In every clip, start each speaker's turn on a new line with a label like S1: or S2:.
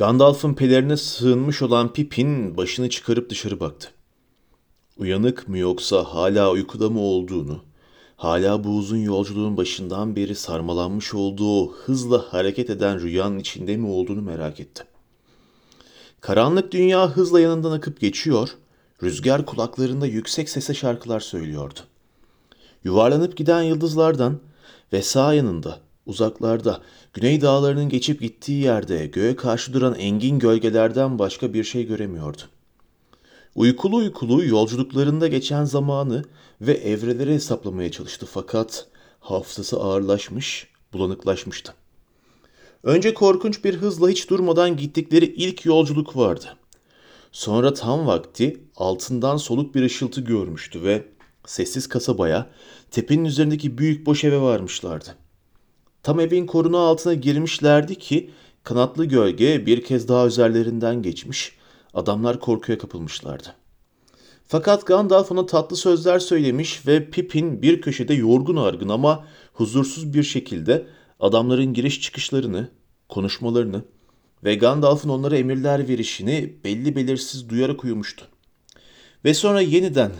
S1: Gandalf'ın pelerine sığınmış olan Pippin başını çıkarıp dışarı baktı. Uyanık mı yoksa hala uykuda mı olduğunu, hala bu uzun yolculuğun başından beri sarmalanmış olduğu o hızla hareket eden rüyanın içinde mi olduğunu merak etti. Karanlık dünya hızla yanından akıp geçiyor, rüzgar kulaklarında yüksek sesle şarkılar söylüyordu. Yuvarlanıp giden yıldızlardan ve sağ yanında, uzaklarda, güney dağlarının geçip gittiği yerde göğe karşı duran engin gölgelerden başka bir şey göremiyordu. Uykulu uykulu yolculuklarında geçen zamanı ve evreleri hesaplamaya çalıştı fakat hafızası ağırlaşmış, bulanıklaşmıştı. Önce korkunç bir hızla hiç durmadan gittikleri ilk yolculuk vardı. Sonra tam vakti altından soluk bir ışıltı görmüştü ve sessiz kasabaya, tepenin üzerindeki büyük boş eve varmışlardı. Tam evin koruna altına girmişlerdi ki kanatlı gölge bir kez daha üzerlerinden geçmiş, adamlar korkuya kapılmışlardı. Fakat Gandalf ona tatlı sözler söylemiş ve Pippin bir köşede yorgun argın ama huzursuz bir şekilde adamların giriş çıkışlarını, konuşmalarını ve Gandalf'ın onlara emirler verişini belli belirsiz duyarak uyumuştu. Ve sonra yeniden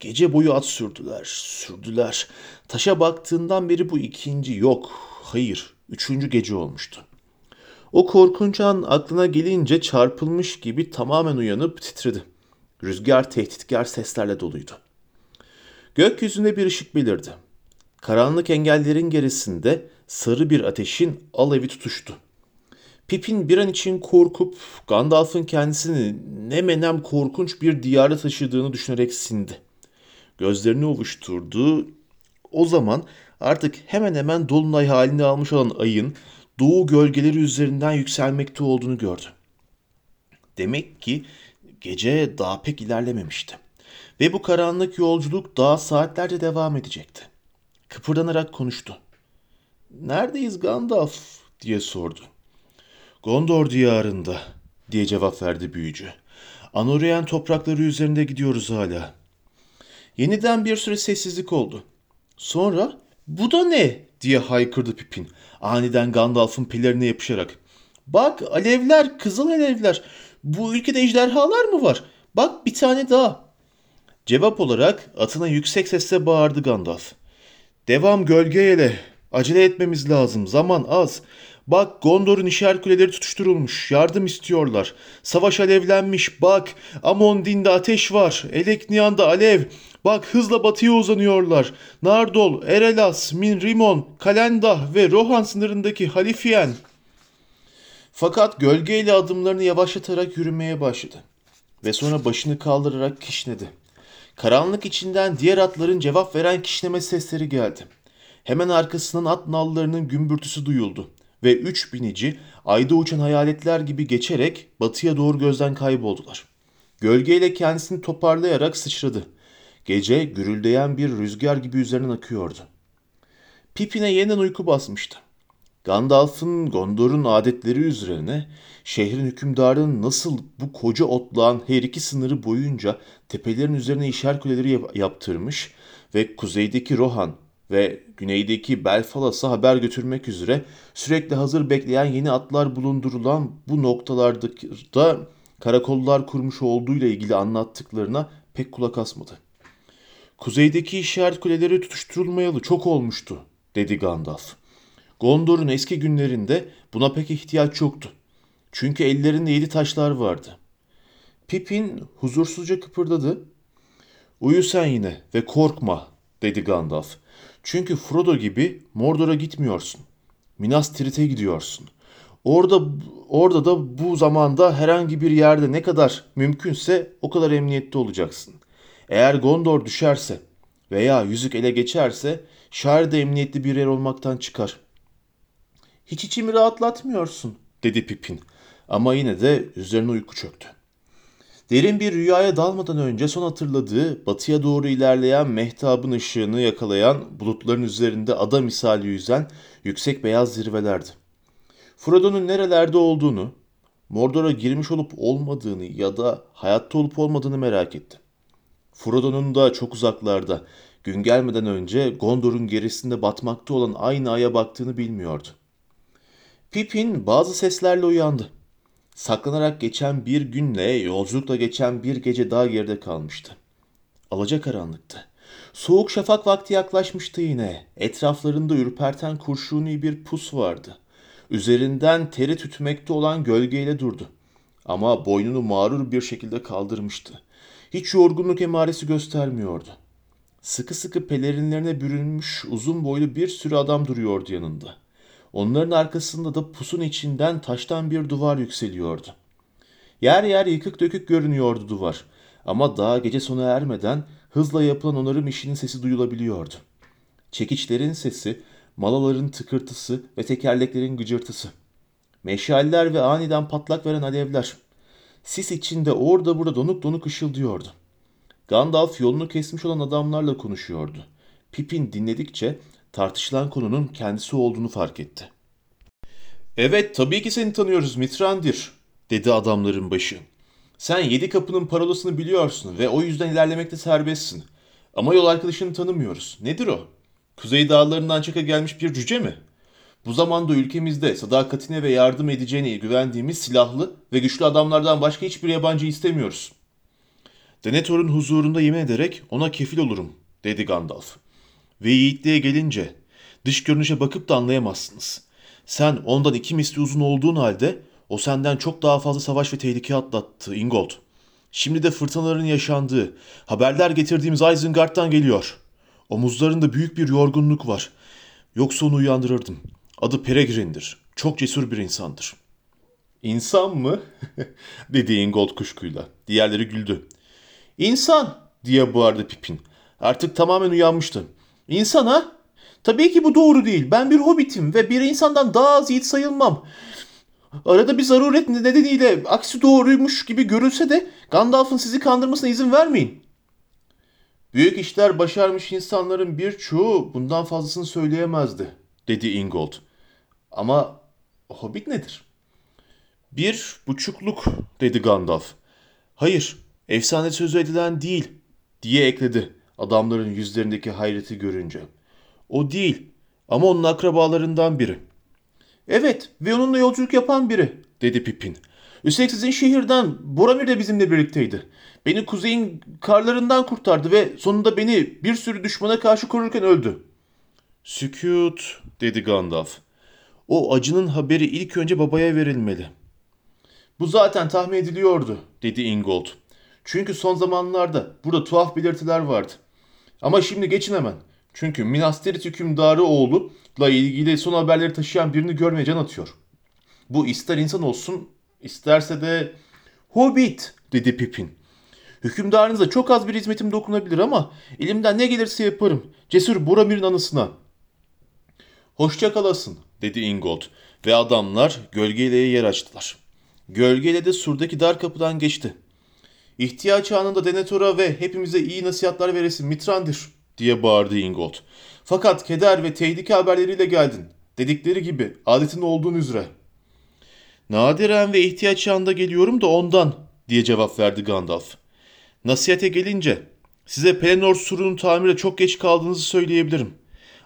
S1: gece boyu at sürdüler, sürdüler. Taşa baktığından beri bu ikinci yok, hayır, üçüncü gece olmuştu. O korkunç an aklına gelince çarpılmış gibi tamamen uyanıp titredi. Rüzgar tehditkar seslerle doluydu. Gökyüzünde bir ışık belirdi. Karanlık engellerin gerisinde sarı bir ateşin alevi tutuştu. Pippin bir an için korkup Gandalf'ın kendisini ne menem korkunç bir diyara taşıdığını düşünerek sindi. Gözlerini ovuşturdu. O zaman artık hemen hemen dolunay halini almış olan ayın doğu gölgeleri üzerinden yükselmekte olduğunu gördü. Demek ki gece daha pek ilerlememişti. Ve bu karanlık yolculuk daha saatlerce devam edecekti. Kıpırdanarak konuştu. Neredeyiz Gandalf diye sordu. Gondor diyarında diye cevap verdi büyücü. Anorian toprakları üzerinde gidiyoruz hala. Yeniden bir süre sessizlik oldu. Sonra bu da ne diye haykırdı Pipin. Aniden Gandalf'ın pillerine yapışarak. Bak alevler, kızıl alevler. Bu ülkede ejderhalar mı var? Bak bir tane daha. Cevap olarak atına yüksek sesle bağırdı Gandalf. Devam gölge Acele etmemiz lazım. Zaman az. Bak Gondor'un işaret kuleleri tutuşturulmuş. Yardım istiyorlar. Savaş alevlenmiş. Bak Amondin'de ateş var. Elekniyan'da alev. Bak hızla batıya uzanıyorlar. Nardol, Erelas, Minrimon, Kalendah ve Rohan sınırındaki Halifien. Fakat gölgeyle adımlarını yavaşlatarak yürümeye başladı. Ve sonra başını kaldırarak kişnedi. Karanlık içinden diğer atların cevap veren kişneme sesleri geldi. Hemen arkasından at nallarının gümbürtüsü duyuldu ve üç binici ayda uçan hayaletler gibi geçerek batıya doğru gözden kayboldular. Gölgeyle kendisini toparlayarak sıçradı. Gece gürüldeyen bir rüzgar gibi üzerinden akıyordu. Pippin'e yeniden uyku basmıştı. Gandalf'ın Gondor'un adetleri üzerine şehrin hükümdarının nasıl bu koca otlağın her iki sınırı boyunca tepelerin üzerine işaret kuleleri yaptırmış ve kuzeydeki Rohan ve güneydeki Belfalas'a haber götürmek üzere sürekli hazır bekleyen yeni atlar bulundurulan bu noktalarda karakollar kurmuş olduğuyla ilgili anlattıklarına pek kulak asmadı. Kuzeydeki işaret kuleleri tutuşturulmayalı çok olmuştu, dedi Gandalf. Gondor'un eski günlerinde buna pek ihtiyaç yoktu. Çünkü ellerinde yedi taşlar vardı. Pippin huzursuzca kıpırdadı. Uyu sen yine ve korkma, dedi Gandalf. Çünkü Frodo gibi Mordor'a gitmiyorsun. Minas Tirith'e gidiyorsun. Orada orada da bu zamanda herhangi bir yerde ne kadar mümkünse o kadar emniyette olacaksın. Eğer Gondor düşerse veya yüzük ele geçerse şair emniyetli bir yer olmaktan çıkar. Hiç içimi rahatlatmıyorsun dedi Pipin ama yine de üzerine uyku çöktü. Derin bir rüyaya dalmadan önce son hatırladığı batıya doğru ilerleyen mehtabın ışığını yakalayan bulutların üzerinde ada misali yüzen yüksek beyaz zirvelerdi. Frodo'nun nerelerde olduğunu, Mordor'a girmiş olup olmadığını ya da hayatta olup olmadığını merak etti. Frodo'nun da çok uzaklarda, gün gelmeden önce Gondor'un gerisinde batmakta olan aynı aya baktığını bilmiyordu. Pippin bazı seslerle uyandı. Saklanarak geçen bir günle yolculukla geçen bir gece daha geride kalmıştı. Alacakaranlıktı. Soğuk şafak vakti yaklaşmıştı yine. Etraflarında ürperten kurşuni bir pus vardı. Üzerinden teri tütmekte olan gölgeyle durdu. Ama boynunu mağrur bir şekilde kaldırmıştı. Hiç yorgunluk emaresi göstermiyordu. Sıkı sıkı pelerinlerine bürünmüş uzun boylu bir sürü adam duruyordu yanında. Onların arkasında da pusun içinden taştan bir duvar yükseliyordu. Yer yer yıkık dökük görünüyordu duvar. Ama daha gece sona ermeden hızla yapılan onarım işinin sesi duyulabiliyordu. Çekiçlerin sesi, malaların tıkırtısı ve tekerleklerin gıcırtısı. Meşaller ve aniden patlak veren alevler. Sis içinde orada burada donuk donuk ışıldıyordu. Gandalf yolunu kesmiş olan adamlarla konuşuyordu. Pippin dinledikçe tartışılan konunun kendisi olduğunu fark etti. Evet tabii ki seni tanıyoruz Mitrandir, dedi adamların başı. Sen yedi kapının parolasını biliyorsun ve o yüzden ilerlemekte serbestsin. Ama yol arkadaşını tanımıyoruz. Nedir o? Kuzey dağlarından çıka gelmiş bir cüce mi? Bu zamanda ülkemizde sadakatine ve yardım edeceğine güvendiğimiz silahlı ve güçlü adamlardan başka hiçbir yabancı istemiyoruz. Denethor'un huzurunda yemin ederek ona kefil olurum, dedi Gandalf. Ve yiğitliğe gelince, dış görünüşe bakıp da anlayamazsınız. Sen ondan iki misli uzun olduğun halde o senden çok daha fazla savaş ve tehlike atlattı Ingold. Şimdi de fırtınaların yaşandığı, haberler getirdiğimiz Isengard'dan geliyor. Omuzlarında büyük bir yorgunluk var. Yoksa onu uyandırırdım. Adı Peregrin'dir. Çok cesur bir insandır. İnsan mı? dedi Ingold kuşkuyla. Diğerleri güldü. İnsan diye bağırdı Pipin. Artık tamamen uyanmıştı. İnsan ha? Tabii ki bu doğru değil. Ben bir hobbitim ve bir insandan daha az yiğit sayılmam. Arada bir zaruret nedeniyle aksi doğruymuş gibi görülse de Gandalf'ın sizi kandırmasına izin vermeyin. Büyük işler başarmış insanların birçoğu bundan fazlasını söyleyemezdi, dedi Ingold. Ama Hobbit nedir? Bir buçukluk, dedi Gandalf. Hayır, efsane sözü edilen değil, diye ekledi adamların yüzlerindeki hayreti görünce. O değil ama onun akrabalarından biri. Evet ve onunla yolculuk yapan biri, dedi Pippin. Üstelik sizin şehirden Boromir de bizimle birlikteydi. Beni kuzeyin karlarından kurtardı ve sonunda beni bir sürü düşmana karşı korurken öldü. Sükut, dedi Gandalf. O acının haberi ilk önce babaya verilmeli. Bu zaten tahmin ediliyordu, dedi Ingold. Çünkü son zamanlarda burada tuhaf belirtiler vardı. Ama şimdi geçin hemen. Çünkü Minas Tirith hükümdarı oğluyla ilgili son haberleri taşıyan birini görmeye can atıyor. Bu ister insan olsun, isterse de Hobbit, dedi Pippin. Hükümdarınıza çok az bir hizmetim dokunabilir ama elimden ne gelirse yaparım. Cesur Boromir'in anısına. Hoşça kalasın, dedi Ingold ve adamlar gölgeleye yer açtılar. Gölgele de surdaki dar kapıdan geçti. İhtiyaç anında Denethor'a ve hepimize iyi nasihatler veresin Mitrandir diye bağırdı Ingold. Fakat keder ve tehlike haberleriyle geldin. Dedikleri gibi adetin olduğun üzere. Nadiren ve ihtiyaç anında geliyorum da ondan diye cevap verdi Gandalf. Nasihate gelince size Pelennor surunun tamire çok geç kaldığınızı söyleyebilirim.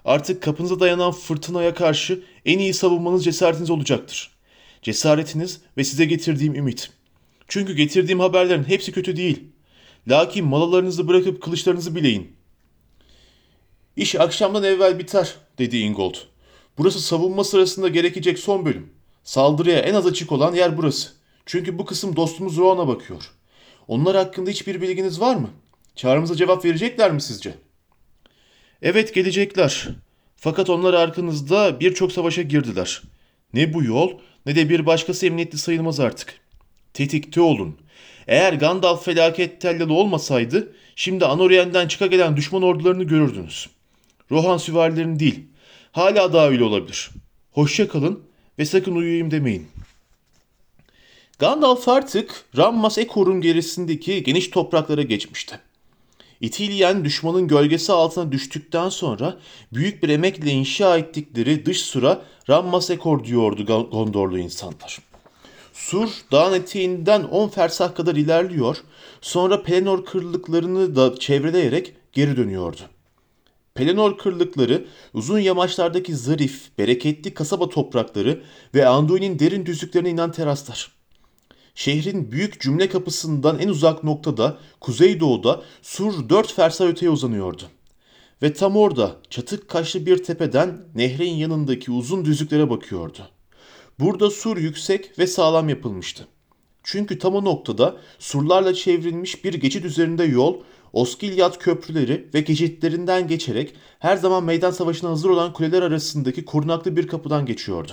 S1: Artık kapınıza dayanan fırtınaya karşı en iyi savunmanız cesaretiniz olacaktır. Cesaretiniz ve size getirdiğim ümit. Çünkü getirdiğim haberlerin hepsi kötü değil. Lakin malalarınızı bırakıp kılıçlarınızı bileyin. İş akşamdan evvel biter, dedi Ingold. Burası savunma sırasında gerekecek son bölüm. Saldırıya en az açık olan yer burası. Çünkü bu kısım dostumuz Rohan'a bakıyor. Onlar hakkında hiçbir bilginiz var mı? Çağrımıza cevap verecekler mi sizce? Evet gelecekler. Fakat onlar arkanızda birçok savaşa girdiler. Ne bu yol ne de bir başkası emniyetli sayılmaz artık. Tetikte olun. Eğer Gandalf felaket tellalı olmasaydı şimdi Anorien'den çıka gelen düşman ordularını görürdünüz. Rohan süvarilerini değil. Hala daha öyle olabilir. Hoşça kalın ve sakın uyuyayım demeyin. Gandalf artık Rammas Ekor'un gerisindeki geniş topraklara geçmişti. İtilyen düşmanın gölgesi altına düştükten sonra büyük bir emekle inşa ettikleri dış sura Rammas Ekor diyordu Gondorlu insanlar. Sur dağın eteğinden 10 fersah kadar ilerliyor, sonra Pelennor kırlıklarını da çevreleyerek geri dönüyordu. Pelennor kırlıkları uzun yamaçlardaki zarif, bereketli kasaba toprakları ve Anduin'in derin düzlüklerine inen teraslar. Şehrin büyük cümle kapısından en uzak noktada, kuzeydoğuda sur dört fersah öteye uzanıyordu. Ve tam orada çatık kaşlı bir tepeden nehrin yanındaki uzun düzlüklere bakıyordu. Burada sur yüksek ve sağlam yapılmıştı. Çünkü tam o noktada surlarla çevrilmiş bir geçit üzerinde yol, Oskilyat köprüleri ve geçitlerinden geçerek her zaman meydan savaşına hazır olan kuleler arasındaki korunaklı bir kapıdan geçiyordu.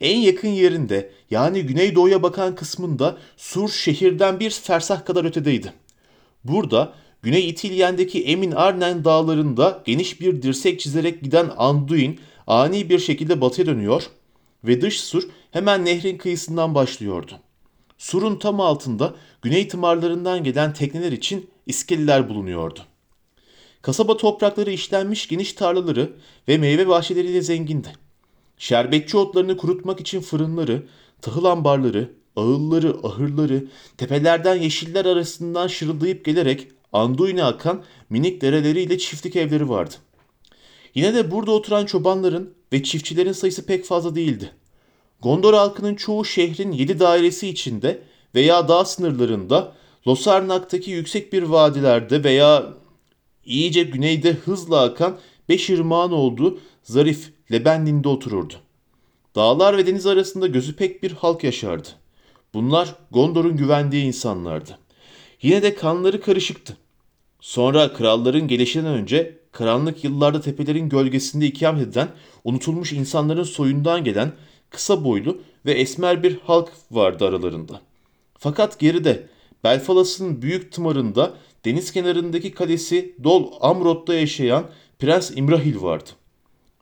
S1: En yakın yerinde yani güneydoğuya bakan kısmında Sur şehirden bir fersah kadar ötedeydi. Burada Güney İtilyen'deki Emin Arnen dağlarında geniş bir dirsek çizerek giden Anduin ani bir şekilde batıya dönüyor ve dış sur hemen nehrin kıyısından başlıyordu. Surun tam altında güney tımarlarından gelen tekneler için iskeleler bulunuyordu. Kasaba toprakları işlenmiş geniş tarlaları ve meyve bahçeleriyle zengindi. Şerbetçi otlarını kurutmak için fırınları, tahıl ambarları, ağılları, ahırları, tepelerden yeşiller arasından şırıldayıp gelerek Anduin'e akan minik dereleriyle çiftlik evleri vardı. Yine de burada oturan çobanların ve çiftçilerin sayısı pek fazla değildi. Gondor halkının çoğu şehrin yedi dairesi içinde veya dağ sınırlarında, Losarnak'taki yüksek bir vadilerde veya iyice güneyde hızla akan beş ırmağın olduğu zarif Lebendin'de otururdu. Dağlar ve deniz arasında gözü pek bir halk yaşardı. Bunlar Gondor'un güvendiği insanlardı. Yine de kanları karışıktı. Sonra kralların gelişinden önce karanlık yıllarda tepelerin gölgesinde ikamet eden unutulmuş insanların soyundan gelen kısa boylu ve esmer bir halk vardı aralarında. Fakat geride Belfalas'ın büyük tımarında deniz kenarındaki kalesi Dol Amrot'ta yaşayan Prens İmrahil vardı.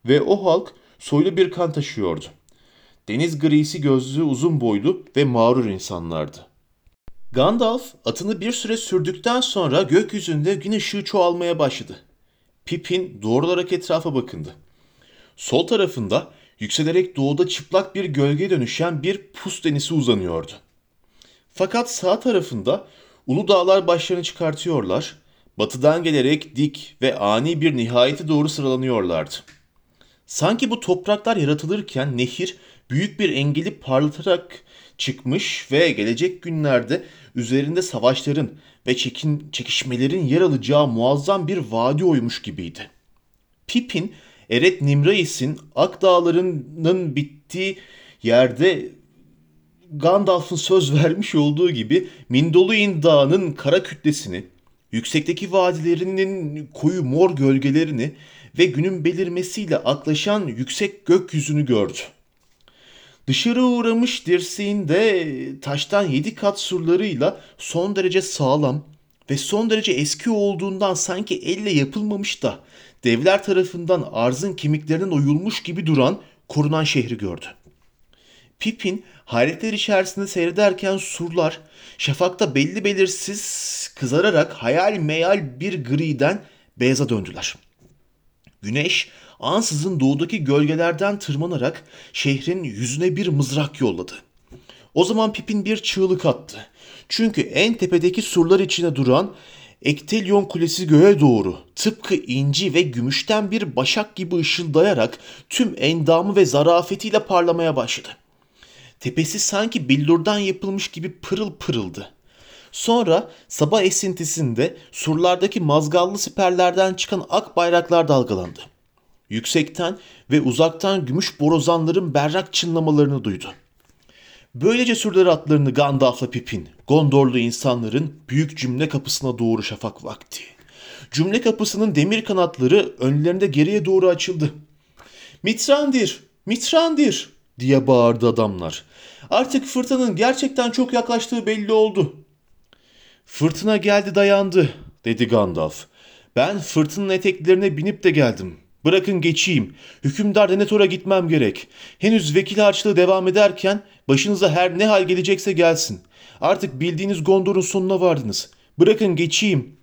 S1: Ve o halk soylu bir kan taşıyordu. Deniz grisi gözlü uzun boylu ve mağrur insanlardı. Gandalf atını bir süre sürdükten sonra gökyüzünde gün ışığı çoğalmaya başladı. Pippin doğrularak etrafa bakındı. Sol tarafında yükselerek doğuda çıplak bir gölge dönüşen bir pus denizi uzanıyordu. Fakat sağ tarafında ulu dağlar başlarını çıkartıyorlar, batıdan gelerek dik ve ani bir nihayete doğru sıralanıyorlardı. Sanki bu topraklar yaratılırken nehir büyük bir engeli parlatarak çıkmış ve gelecek günlerde üzerinde savaşların ve çekin, çekişmelerin yer alacağı muazzam bir vadi oymuş gibiydi. Pippin, Eret Nimrais'in Ak Dağları'nın bittiği yerde Gandalf'ın söz vermiş olduğu gibi Mindoluin Dağı'nın kara kütlesini, yüksekteki vadilerinin koyu mor gölgelerini ve günün belirmesiyle aklaşan yüksek gökyüzünü gördü. Dışarı uğramış dirseğinde taştan yedi kat surlarıyla son derece sağlam ve son derece eski olduğundan sanki elle yapılmamış da devler tarafından arzın kemiklerinin oyulmuş gibi duran korunan şehri gördü. Pippin hayretler içerisinde seyrederken surlar şafakta belli belirsiz kızararak hayal meyal bir griden beyaza döndüler. Güneş ansızın doğudaki gölgelerden tırmanarak şehrin yüzüne bir mızrak yolladı. O zaman Pipin bir çığlık attı. Çünkü en tepedeki surlar içine duran Ektelyon Kulesi göğe doğru tıpkı inci ve gümüşten bir başak gibi ışıldayarak tüm endamı ve zarafetiyle parlamaya başladı. Tepesi sanki billurdan yapılmış gibi pırıl pırıldı. Sonra sabah esintisinde surlardaki mazgallı siperlerden çıkan ak bayraklar dalgalandı. Yüksekten ve uzaktan gümüş borazanların berrak çınlamalarını duydu. Böylece sürdüler atlarını Gandalf'la Pipin, Gondorlu insanların büyük cümle kapısına doğru şafak vakti. Cümle kapısının demir kanatları önlerinde geriye doğru açıldı. Mitrandir, Mitrandir diye bağırdı adamlar. Artık fırtınanın gerçekten çok yaklaştığı belli oldu. Fırtına geldi dayandı dedi Gandalf. Ben fırtınanın eteklerine binip de geldim. Bırakın geçeyim. Hükümdar Denethor'a gitmem gerek. Henüz vekil harçlığı devam ederken başınıza her ne hal gelecekse gelsin. Artık bildiğiniz Gondor'un sonuna vardınız. Bırakın geçeyim.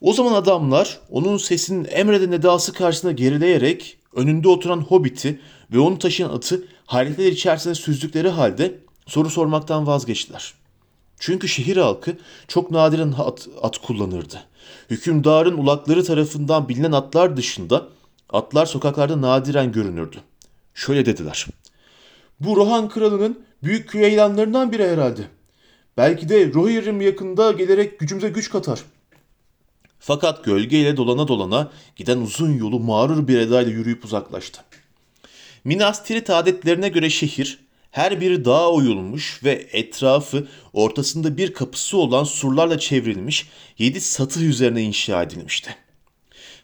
S1: O zaman adamlar onun sesinin emreden edası karşısında gerileyerek önünde oturan hobbiti ve onu taşıyan atı hayretler içerisinde süzdükleri halde soru sormaktan vazgeçtiler. Çünkü şehir halkı çok nadiren at, at kullanırdı. Hükümdarın ulakları tarafından bilinen atlar dışında Atlar sokaklarda nadiren görünürdü. Şöyle dediler. Bu Rohan kralının büyük köy ilanlarından biri herhalde. Belki de Rohirrim yakında gelerek gücümüze güç katar. Fakat gölgeyle dolana dolana giden uzun yolu mağrur bir edayla yürüyüp uzaklaştı. Minas Tirith adetlerine göre şehir her biri dağa oyulmuş ve etrafı ortasında bir kapısı olan surlarla çevrilmiş yedi satı üzerine inşa edilmişti.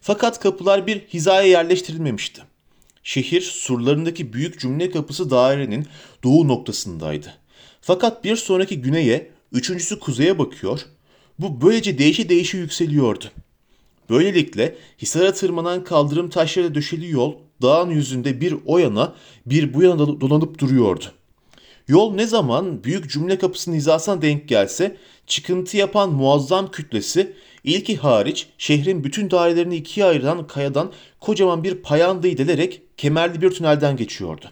S1: Fakat kapılar bir hizaya yerleştirilmemişti. Şehir surlarındaki büyük cümle kapısı dairenin doğu noktasındaydı. Fakat bir sonraki güneye, üçüncüsü kuzeye bakıyor, bu böylece değişe değişe yükseliyordu. Böylelikle Hisar'a tırmanan kaldırım taşlarıyla döşeli yol dağın yüzünde bir o yana bir bu yana dolanıp duruyordu. Yol ne zaman büyük cümle kapısının hizasına denk gelse çıkıntı yapan muazzam kütlesi ilki hariç şehrin bütün dairelerini ikiye ayıran kayadan kocaman bir payandayı delerek kemerli bir tünelden geçiyordu.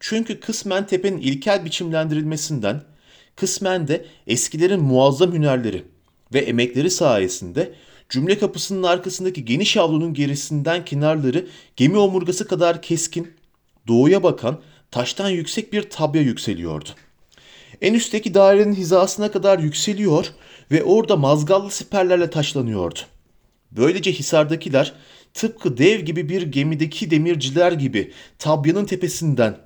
S1: Çünkü kısmen tepenin ilkel biçimlendirilmesinden, kısmen de eskilerin muazzam hünerleri ve emekleri sayesinde cümle kapısının arkasındaki geniş avlunun gerisinden kenarları gemi omurgası kadar keskin, doğuya bakan taştan yüksek bir tabya yükseliyordu. En üstteki dairenin hizasına kadar yükseliyor ve orada mazgallı siperlerle taşlanıyordu. Böylece Hisar'dakiler tıpkı dev gibi bir gemideki demirciler gibi tabyanın tepesinden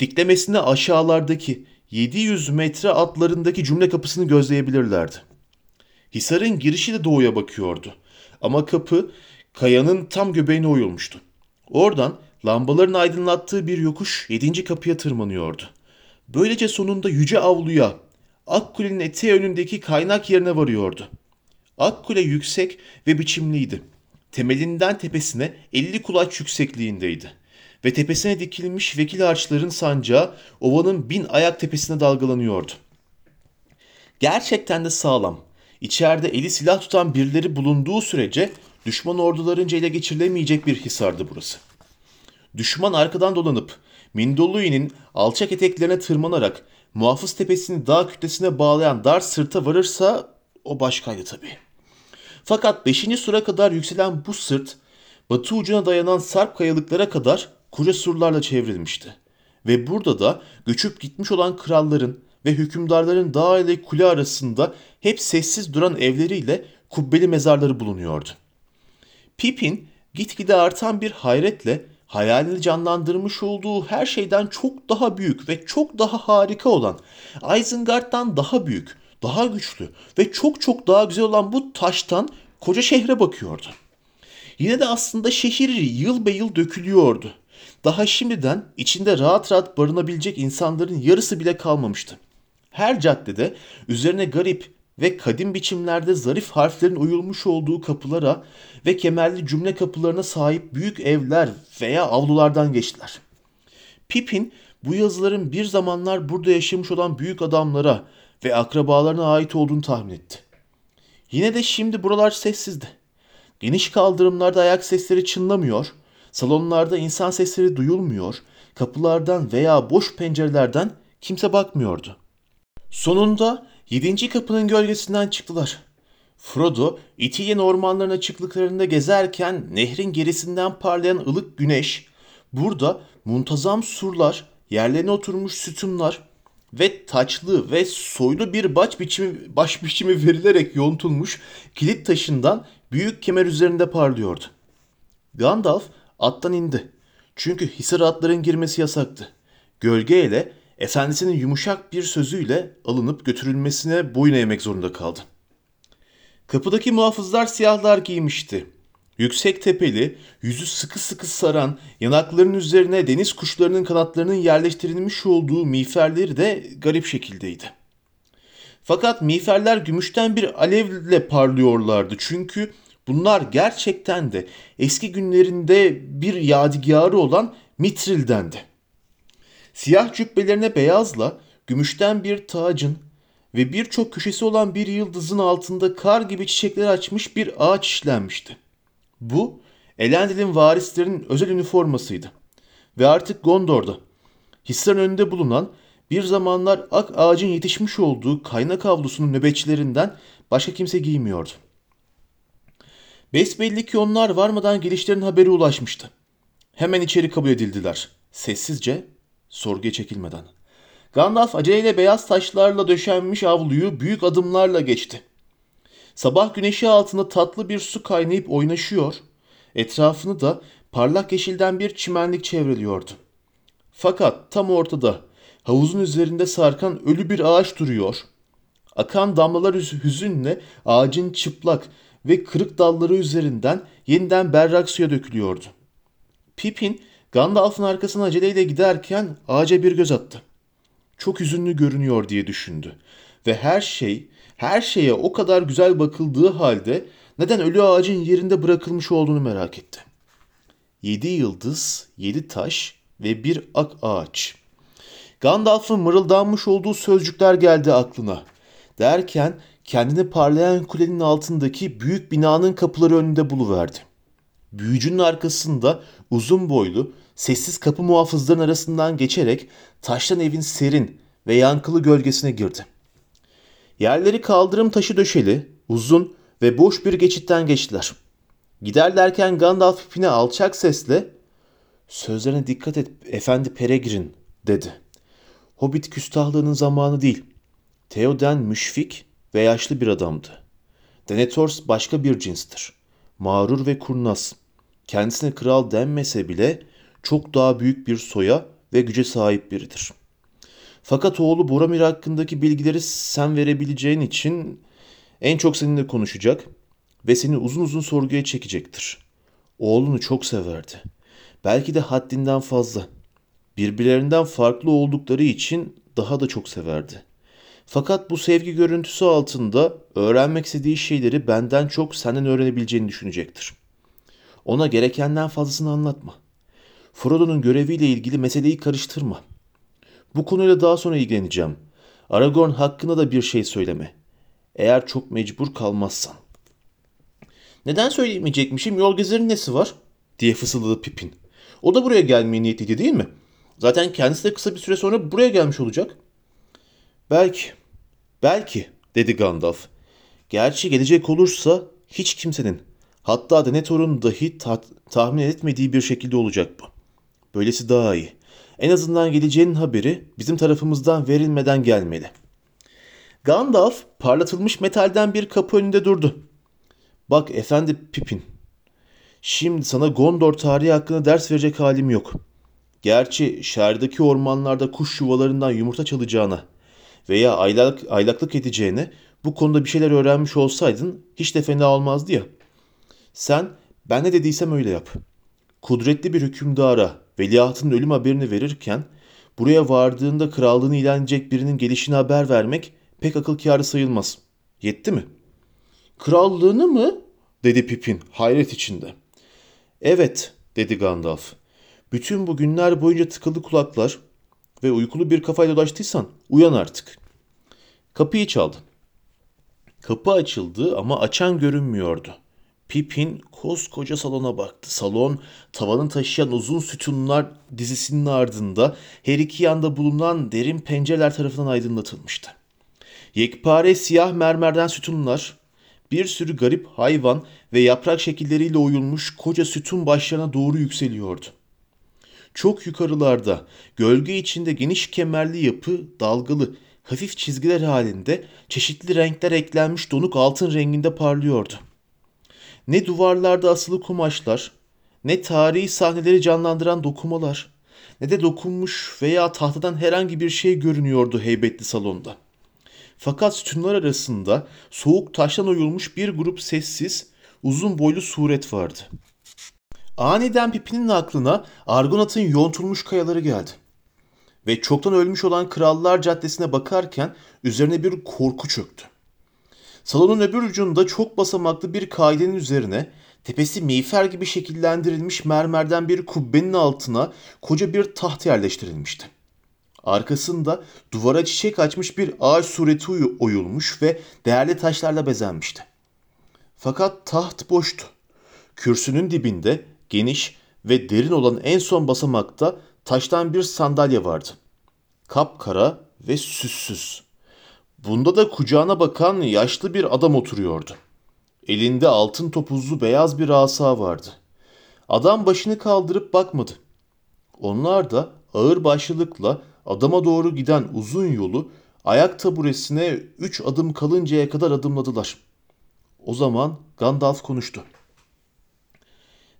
S1: diklemesine aşağılardaki 700 metre atlarındaki cümle kapısını gözleyebilirlerdi. Hisar'ın girişi de doğuya bakıyordu. Ama kapı kayanın tam göbeğine oyulmuştu. Oradan lambaların aydınlattığı bir yokuş yedinci kapıya tırmanıyordu. Böylece sonunda yüce avluya, Akkule'nin eteği önündeki kaynak yerine varıyordu. Akkule yüksek ve biçimliydi. Temelinden tepesine 50 kulaç yüksekliğindeydi. Ve tepesine dikilmiş vekil ağaçların sancağı ovanın bin ayak tepesine dalgalanıyordu. Gerçekten de sağlam. İçeride eli silah tutan birileri bulunduğu sürece düşman ordularınca ele geçirilemeyecek bir hisardı burası. Düşman arkadan dolanıp Mindollui'nin alçak eteklerine tırmanarak muhafız tepesini dağ kütlesine bağlayan dar sırta varırsa o başkaydı tabii. Fakat 5. sıra kadar yükselen bu sırt batı ucuna dayanan sarp kayalıklara kadar koca surlarla çevrilmişti. Ve burada da göçüp gitmiş olan kralların ve hükümdarların dağ ile kule arasında hep sessiz duran evleriyle kubbeli mezarları bulunuyordu. Pippin gitgide artan bir hayretle hayalini canlandırmış olduğu her şeyden çok daha büyük ve çok daha harika olan, Isengard'dan daha büyük, daha güçlü ve çok çok daha güzel olan bu taştan koca şehre bakıyordu. Yine de aslında şehir yıl be yıl dökülüyordu. Daha şimdiden içinde rahat rahat barınabilecek insanların yarısı bile kalmamıştı. Her caddede üzerine garip ve kadim biçimlerde zarif harflerin uyulmuş olduğu kapılara ve kemerli cümle kapılarına sahip büyük evler veya avlulardan geçtiler. Pippin bu yazıların bir zamanlar burada yaşamış olan büyük adamlara ve akrabalarına ait olduğunu tahmin etti. Yine de şimdi buralar sessizdi. Geniş kaldırımlarda ayak sesleri çınlamıyor, salonlarda insan sesleri duyulmuyor, kapılardan veya boş pencerelerden kimse bakmıyordu. Sonunda yedinci kapının gölgesinden çıktılar. Frodo, İtilyen ormanlarının açıklıklarında gezerken nehrin gerisinden parlayan ılık güneş, burada muntazam surlar, yerlerine oturmuş sütunlar ve taçlı ve soylu bir baş biçimi, baş biçimi verilerek yontulmuş kilit taşından büyük kemer üzerinde parlıyordu. Gandalf attan indi. Çünkü Hisar atların girmesi yasaktı. Gölge ile efendisinin yumuşak bir sözüyle alınıp götürülmesine boyun eğmek zorunda kaldı. Kapıdaki muhafızlar siyahlar giymişti. Yüksek tepeli, yüzü sıkı sıkı saran, yanaklarının üzerine deniz kuşlarının kanatlarının yerleştirilmiş olduğu miğferleri de garip şekildeydi. Fakat miğferler gümüşten bir alevle parlıyorlardı çünkü bunlar gerçekten de eski günlerinde bir yadigarı olan Mitril'dendi. Siyah cübbelerine beyazla, gümüşten bir tacın ve birçok köşesi olan bir yıldızın altında kar gibi çiçekler açmış bir ağaç işlenmişti. Bu, Elendil'in varislerinin özel üniformasıydı. Ve artık Gondor'da, Hisar'ın önünde bulunan bir zamanlar ak ağacın yetişmiş olduğu kaynak avlusunun nöbetçilerinden başka kimse giymiyordu. Besbelli ki onlar varmadan gelişlerin haberi ulaşmıştı. Hemen içeri kabul edildiler. Sessizce sorguya çekilmeden. Gandalf aceleyle beyaz taşlarla döşenmiş avluyu büyük adımlarla geçti. Sabah güneşi altında tatlı bir su kaynayıp oynaşıyor, etrafını da parlak yeşilden bir çimenlik çevreliyordu. Fakat tam ortada havuzun üzerinde sarkan ölü bir ağaç duruyor. Akan damlalar hüzünle ağacın çıplak ve kırık dalları üzerinden yeniden berrak suya dökülüyordu. Pippin Gandalf'ın arkasına aceleyle giderken ağaca bir göz attı. Çok hüzünlü görünüyor diye düşündü. Ve her şey, her şeye o kadar güzel bakıldığı halde neden ölü ağacın yerinde bırakılmış olduğunu merak etti. Yedi yıldız, yedi taş ve bir ak ağaç. Gandalf'ın mırıldanmış olduğu sözcükler geldi aklına. Derken kendini parlayan kulenin altındaki büyük binanın kapıları önünde buluverdi. Büyücünün arkasında uzun boylu, sessiz kapı muhafızların arasından geçerek taştan evin serin ve yankılı gölgesine girdi. Yerleri kaldırım taşı döşeli, uzun ve boş bir geçitten geçtiler. Giderlerken Gandalf ipine alçak sesle ''Sözlerine dikkat et efendi Peregrin'' dedi. Hobbit küstahlığının zamanı değil. Theoden müşfik ve yaşlı bir adamdı. Denethor başka bir cinstir. Mağrur ve kurnaz. Kendisine kral denmese bile çok daha büyük bir soya ve güce sahip biridir. Fakat oğlu Boromir hakkındaki bilgileri sen verebileceğin için en çok seninle konuşacak ve seni uzun uzun sorguya çekecektir. Oğlunu çok severdi. Belki de haddinden fazla. Birbirlerinden farklı oldukları için daha da çok severdi. Fakat bu sevgi görüntüsü altında öğrenmek istediği şeyleri benden çok senden öğrenebileceğini düşünecektir. Ona gerekenden fazlasını anlatma. Frodo'nun göreviyle ilgili meseleyi karıştırma. Bu konuyla daha sonra ilgileneceğim. Aragorn hakkında da bir şey söyleme. Eğer çok mecbur kalmazsan. Neden söyleyemeyecekmişim? Yol gezerin nesi var? diye fısıldadı Pippin. O da buraya gelmeye niyetliydi değil mi? Zaten kendisi de kısa bir süre sonra buraya gelmiş olacak. Belki, belki dedi Gandalf. Gerçi gelecek olursa hiç kimsenin, hatta Denethor'un dahi ta- tahmin etmediği bir şekilde olacak bu. Böylesi daha iyi. En azından geleceğinin haberi bizim tarafımızdan verilmeden gelmeli. Gandalf parlatılmış metalden bir kapı önünde durdu. Bak efendi Pippin. Şimdi sana Gondor tarihi hakkında ders verecek halim yok. Gerçi şehirdeki ormanlarda kuş yuvalarından yumurta çalacağına veya aylak, aylaklık edeceğine bu konuda bir şeyler öğrenmiş olsaydın hiç de fena olmazdı ya. Sen ben ne dediysem öyle yap. Kudretli bir hükümdara veliahtının ölüm haberini verirken buraya vardığında krallığını ilan edecek birinin gelişini haber vermek pek akıl kârı sayılmaz. Yetti mi? Krallığını mı? dedi Pipin hayret içinde. Evet dedi Gandalf. Bütün bu günler boyunca tıkıldı kulaklar ve uykulu bir kafayla dolaştıysan uyan artık. Kapıyı çaldı. Kapı açıldı ama açan görünmüyordu. Pippin koskoca salona baktı. Salon tavanı taşıyan uzun sütunlar dizisinin ardında her iki yanda bulunan derin pencereler tarafından aydınlatılmıştı. Yekpare siyah mermerden sütunlar, bir sürü garip hayvan ve yaprak şekilleriyle oyulmuş koca sütun başlarına doğru yükseliyordu. Çok yukarılarda gölge içinde geniş kemerli yapı dalgalı hafif çizgiler halinde çeşitli renkler eklenmiş donuk altın renginde parlıyordu. Ne duvarlarda asılı kumaşlar, ne tarihi sahneleri canlandıran dokumalar, ne de dokunmuş veya tahtadan herhangi bir şey görünüyordu heybetli salonda. Fakat sütunlar arasında soğuk taştan oyulmuş bir grup sessiz, uzun boylu suret vardı. Aniden Pipin'in aklına Argonat'ın yontulmuş kayaları geldi. Ve çoktan ölmüş olan Krallar Caddesi'ne bakarken üzerine bir korku çöktü. Salonun öbür ucunda çok basamaklı bir kaidenin üzerine tepesi miğfer gibi şekillendirilmiş mermerden bir kubbenin altına koca bir taht yerleştirilmişti. Arkasında duvara çiçek açmış bir ağaç sureti oyulmuş ve değerli taşlarla bezenmişti. Fakat taht boştu. Kürsünün dibinde geniş ve derin olan en son basamakta taştan bir sandalye vardı. Kapkara ve süssüz. Bunda da kucağına bakan yaşlı bir adam oturuyordu. Elinde altın topuzlu beyaz bir asa vardı. Adam başını kaldırıp bakmadı. Onlar da ağır başlılıkla adama doğru giden uzun yolu ayak taburesine üç adım kalıncaya kadar adımladılar. O zaman Gandalf konuştu.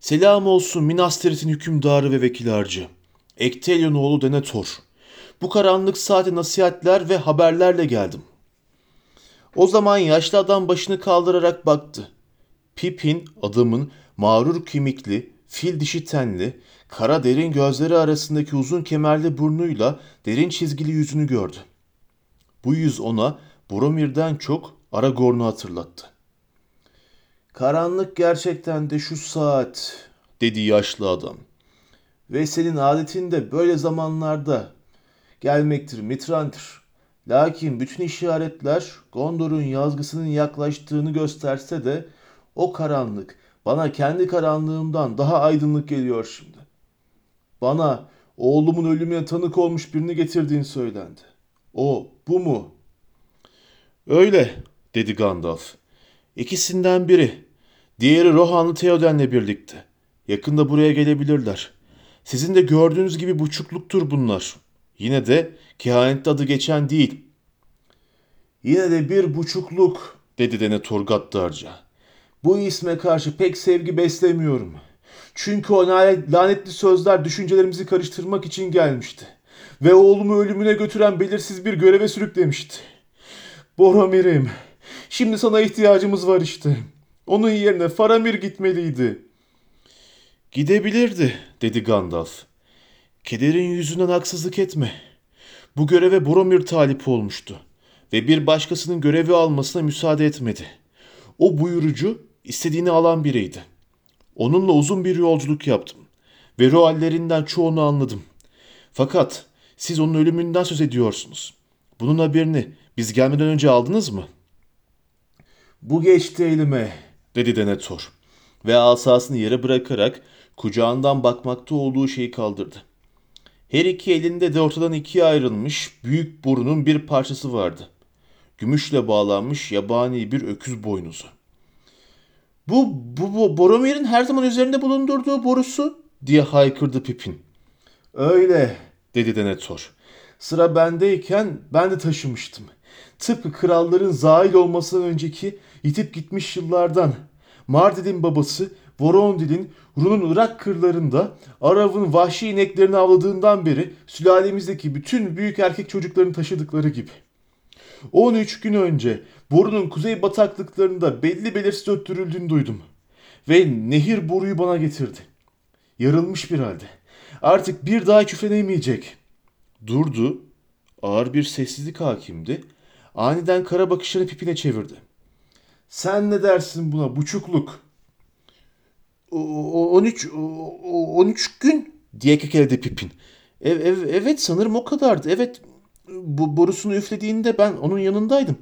S1: Selam olsun Minas Tirith'in hükümdarı ve vekil harcı. Ektelion oğlu Denethor. Bu karanlık saate nasihatler ve haberlerle geldim. O zaman yaşlı adam başını kaldırarak baktı. Pippin adamın mağrur kemikli, fil dişi tenli, kara derin gözleri arasındaki uzun kemerli burnuyla derin çizgili yüzünü gördü. Bu yüz ona Boromir'den çok Aragorn'u hatırlattı. Karanlık gerçekten de şu saat, dedi yaşlı adam. Ve senin adetin de böyle zamanlarda gelmektir, Mitrandır. Lakin bütün işaretler Gondor'un yazgısının yaklaştığını gösterse de o karanlık bana kendi karanlığımdan daha aydınlık geliyor şimdi. Bana oğlumun ölümüne tanık olmuş birini getirdiğin söylendi. O, bu mu? Öyle, dedi Gandalf. İkisinden biri. Diğeri Rohanlı Theoden'le birlikte. Yakında buraya gelebilirler. Sizin de gördüğünüz gibi buçukluktur bunlar. Yine de kehanette adı geçen değil. Yine de bir buçukluk, dedi Denethor gaddarca. Bu isme karşı pek sevgi beslemiyorum. Çünkü o lanetli sözler düşüncelerimizi karıştırmak için gelmişti. Ve oğlumu ölümüne götüren belirsiz bir göreve sürüklemişti. Boromir'im, şimdi sana ihtiyacımız var işte. Onun yerine Faramir gitmeliydi. Gidebilirdi, dedi Gandalf. Kederin yüzünden haksızlık etme. Bu göreve Boromir talip olmuştu ve bir başkasının görevi almasına müsaade etmedi. O buyurucu istediğini alan biriydi. Onunla uzun bir yolculuk yaptım ve roallerinden çoğunu anladım. Fakat siz onun ölümünden söz ediyorsunuz. Bunun haberini biz gelmeden önce aldınız mı? Bu geçti elime, dedi Denethor ve asasını yere bırakarak kucağından bakmakta olduğu şeyi kaldırdı. Her iki elinde de ortadan ikiye ayrılmış büyük burunun bir parçası vardı. Gümüşle bağlanmış yabani bir öküz boynuzu. Bu, bu, bu Boromir'in her zaman üzerinde bulundurduğu borusu diye haykırdı Pipin. Öyle dedi Denethor. Sıra bendeyken ben de taşımıştım. Tıpkı kralların zail olmasından önceki yitip gitmiş yıllardan. Mardin'in babası Vorondil'in Run'un Irak kırlarında Arav'ın vahşi ineklerini avladığından beri sülalemizdeki bütün büyük erkek çocuklarını taşıdıkları gibi. 13 gün önce borunun kuzey bataklıklarında belli belirsiz öttürüldüğünü duydum. Ve nehir boruyu bana getirdi. Yarılmış bir halde. Artık bir daha küflenemeyecek. Durdu. Ağır bir sessizlik hakimdi. Aniden kara bakışını pipine çevirdi. Sen ne dersin buna buçukluk? O, 13 o, 13 gün diye kekeledi Pipin. Ev, ev, evet sanırım o kadardı. Evet bu borusunu üflediğinde ben onun yanındaydım.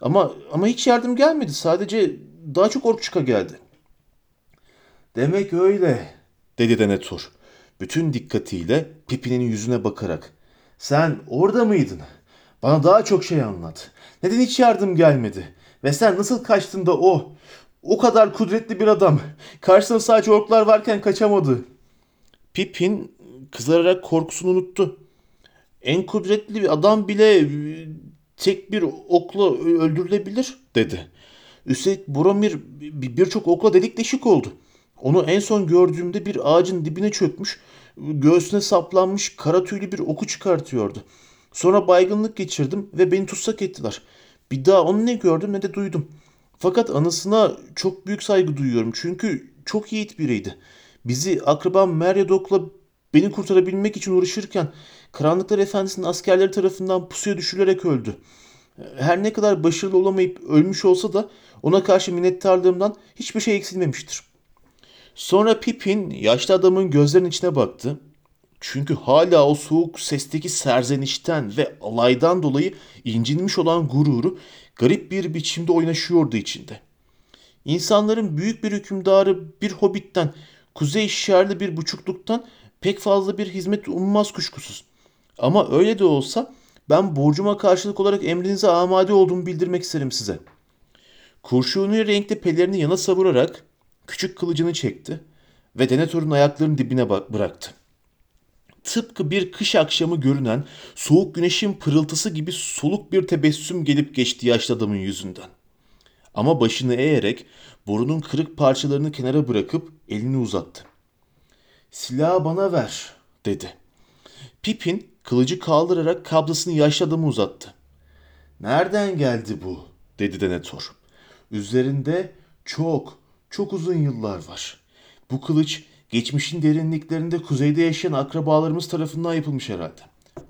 S1: Ama ama hiç yardım gelmedi. Sadece daha çok orkçuka geldi. Demek öyle dedi Denethor. Bütün dikkatiyle Pipin'in yüzüne bakarak. Sen orada mıydın? Bana daha çok şey anlat. Neden hiç yardım gelmedi? Ve sen nasıl kaçtın da o, o kadar kudretli bir adam karşısında sadece orklar varken kaçamadı? Pippin kızararak korkusunu unuttu. En kudretli bir adam bile e, tek bir okla öldürülebilir dedi. Üstelik Boromir birçok okla delik deşik oldu. Onu en son gördüğümde bir ağacın dibine çökmüş, göğsüne saplanmış kara tüylü bir oku çıkartıyordu. Sonra baygınlık geçirdim ve beni tutsak ettiler. Bir daha onu ne gördüm ne de duydum. Fakat anısına çok büyük saygı duyuyorum çünkü çok yiğit biriydi. Bizi akrabam Meryadok'la beni kurtarabilmek için uğraşırken Karanlıklar Efendisi'nin askerleri tarafından pusuya düşürülerek öldü. Her ne kadar başarılı olamayıp ölmüş olsa da ona karşı minnettarlığımdan hiçbir şey eksilmemiştir. Sonra Pippin yaşlı adamın gözlerinin içine baktı. Çünkü hala o soğuk sesteki serzenişten ve alaydan dolayı incinmiş olan gururu garip bir biçimde oynaşıyordu içinde. İnsanların büyük bir hükümdarı bir hobitten, kuzey şerli bir buçukluktan pek fazla bir hizmet ummaz kuşkusuz. Ama öyle de olsa ben borcuma karşılık olarak emrinize amade olduğumu bildirmek isterim size. Kurşuni renkli pelerini yana savurarak küçük kılıcını çekti ve Denethor'un ayaklarının dibine bıraktı. Tıpkı bir kış akşamı görünen soğuk güneşin pırıltısı gibi soluk bir tebessüm gelip geçti yaşlı adamın yüzünden. Ama başını eğerek borunun kırık parçalarını kenara bırakıp elini uzattı. Silahı bana ver dedi. Pipin kılıcı kaldırarak kablasını yaşlı adamı uzattı. Nereden geldi bu? dedi Denethor. Üzerinde çok, çok uzun yıllar var. Bu kılıç geçmişin derinliklerinde kuzeyde yaşayan akrabalarımız tarafından yapılmış herhalde.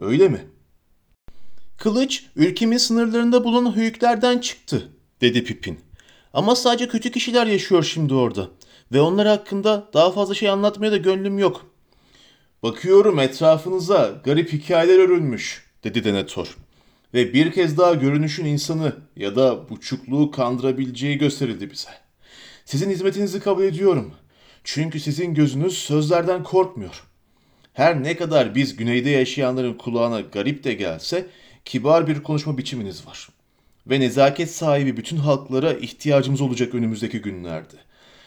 S1: Öyle mi? Kılıç ülkemin sınırlarında bulunan höyüklerden çıktı, dedi Pipin. Ama sadece kötü kişiler yaşıyor şimdi orada. Ve onlar hakkında daha fazla şey anlatmaya da gönlüm yok. Bakıyorum etrafınıza garip hikayeler örülmüş, dedi Denethor. Ve bir kez daha görünüşün insanı ya da buçukluğu kandırabileceği gösterildi bize. Sizin hizmetinizi kabul ediyorum. Çünkü sizin gözünüz sözlerden korkmuyor. Her ne kadar biz güneyde yaşayanların kulağına garip de gelse kibar bir konuşma biçiminiz var. Ve nezaket sahibi bütün halklara ihtiyacımız olacak önümüzdeki günlerde.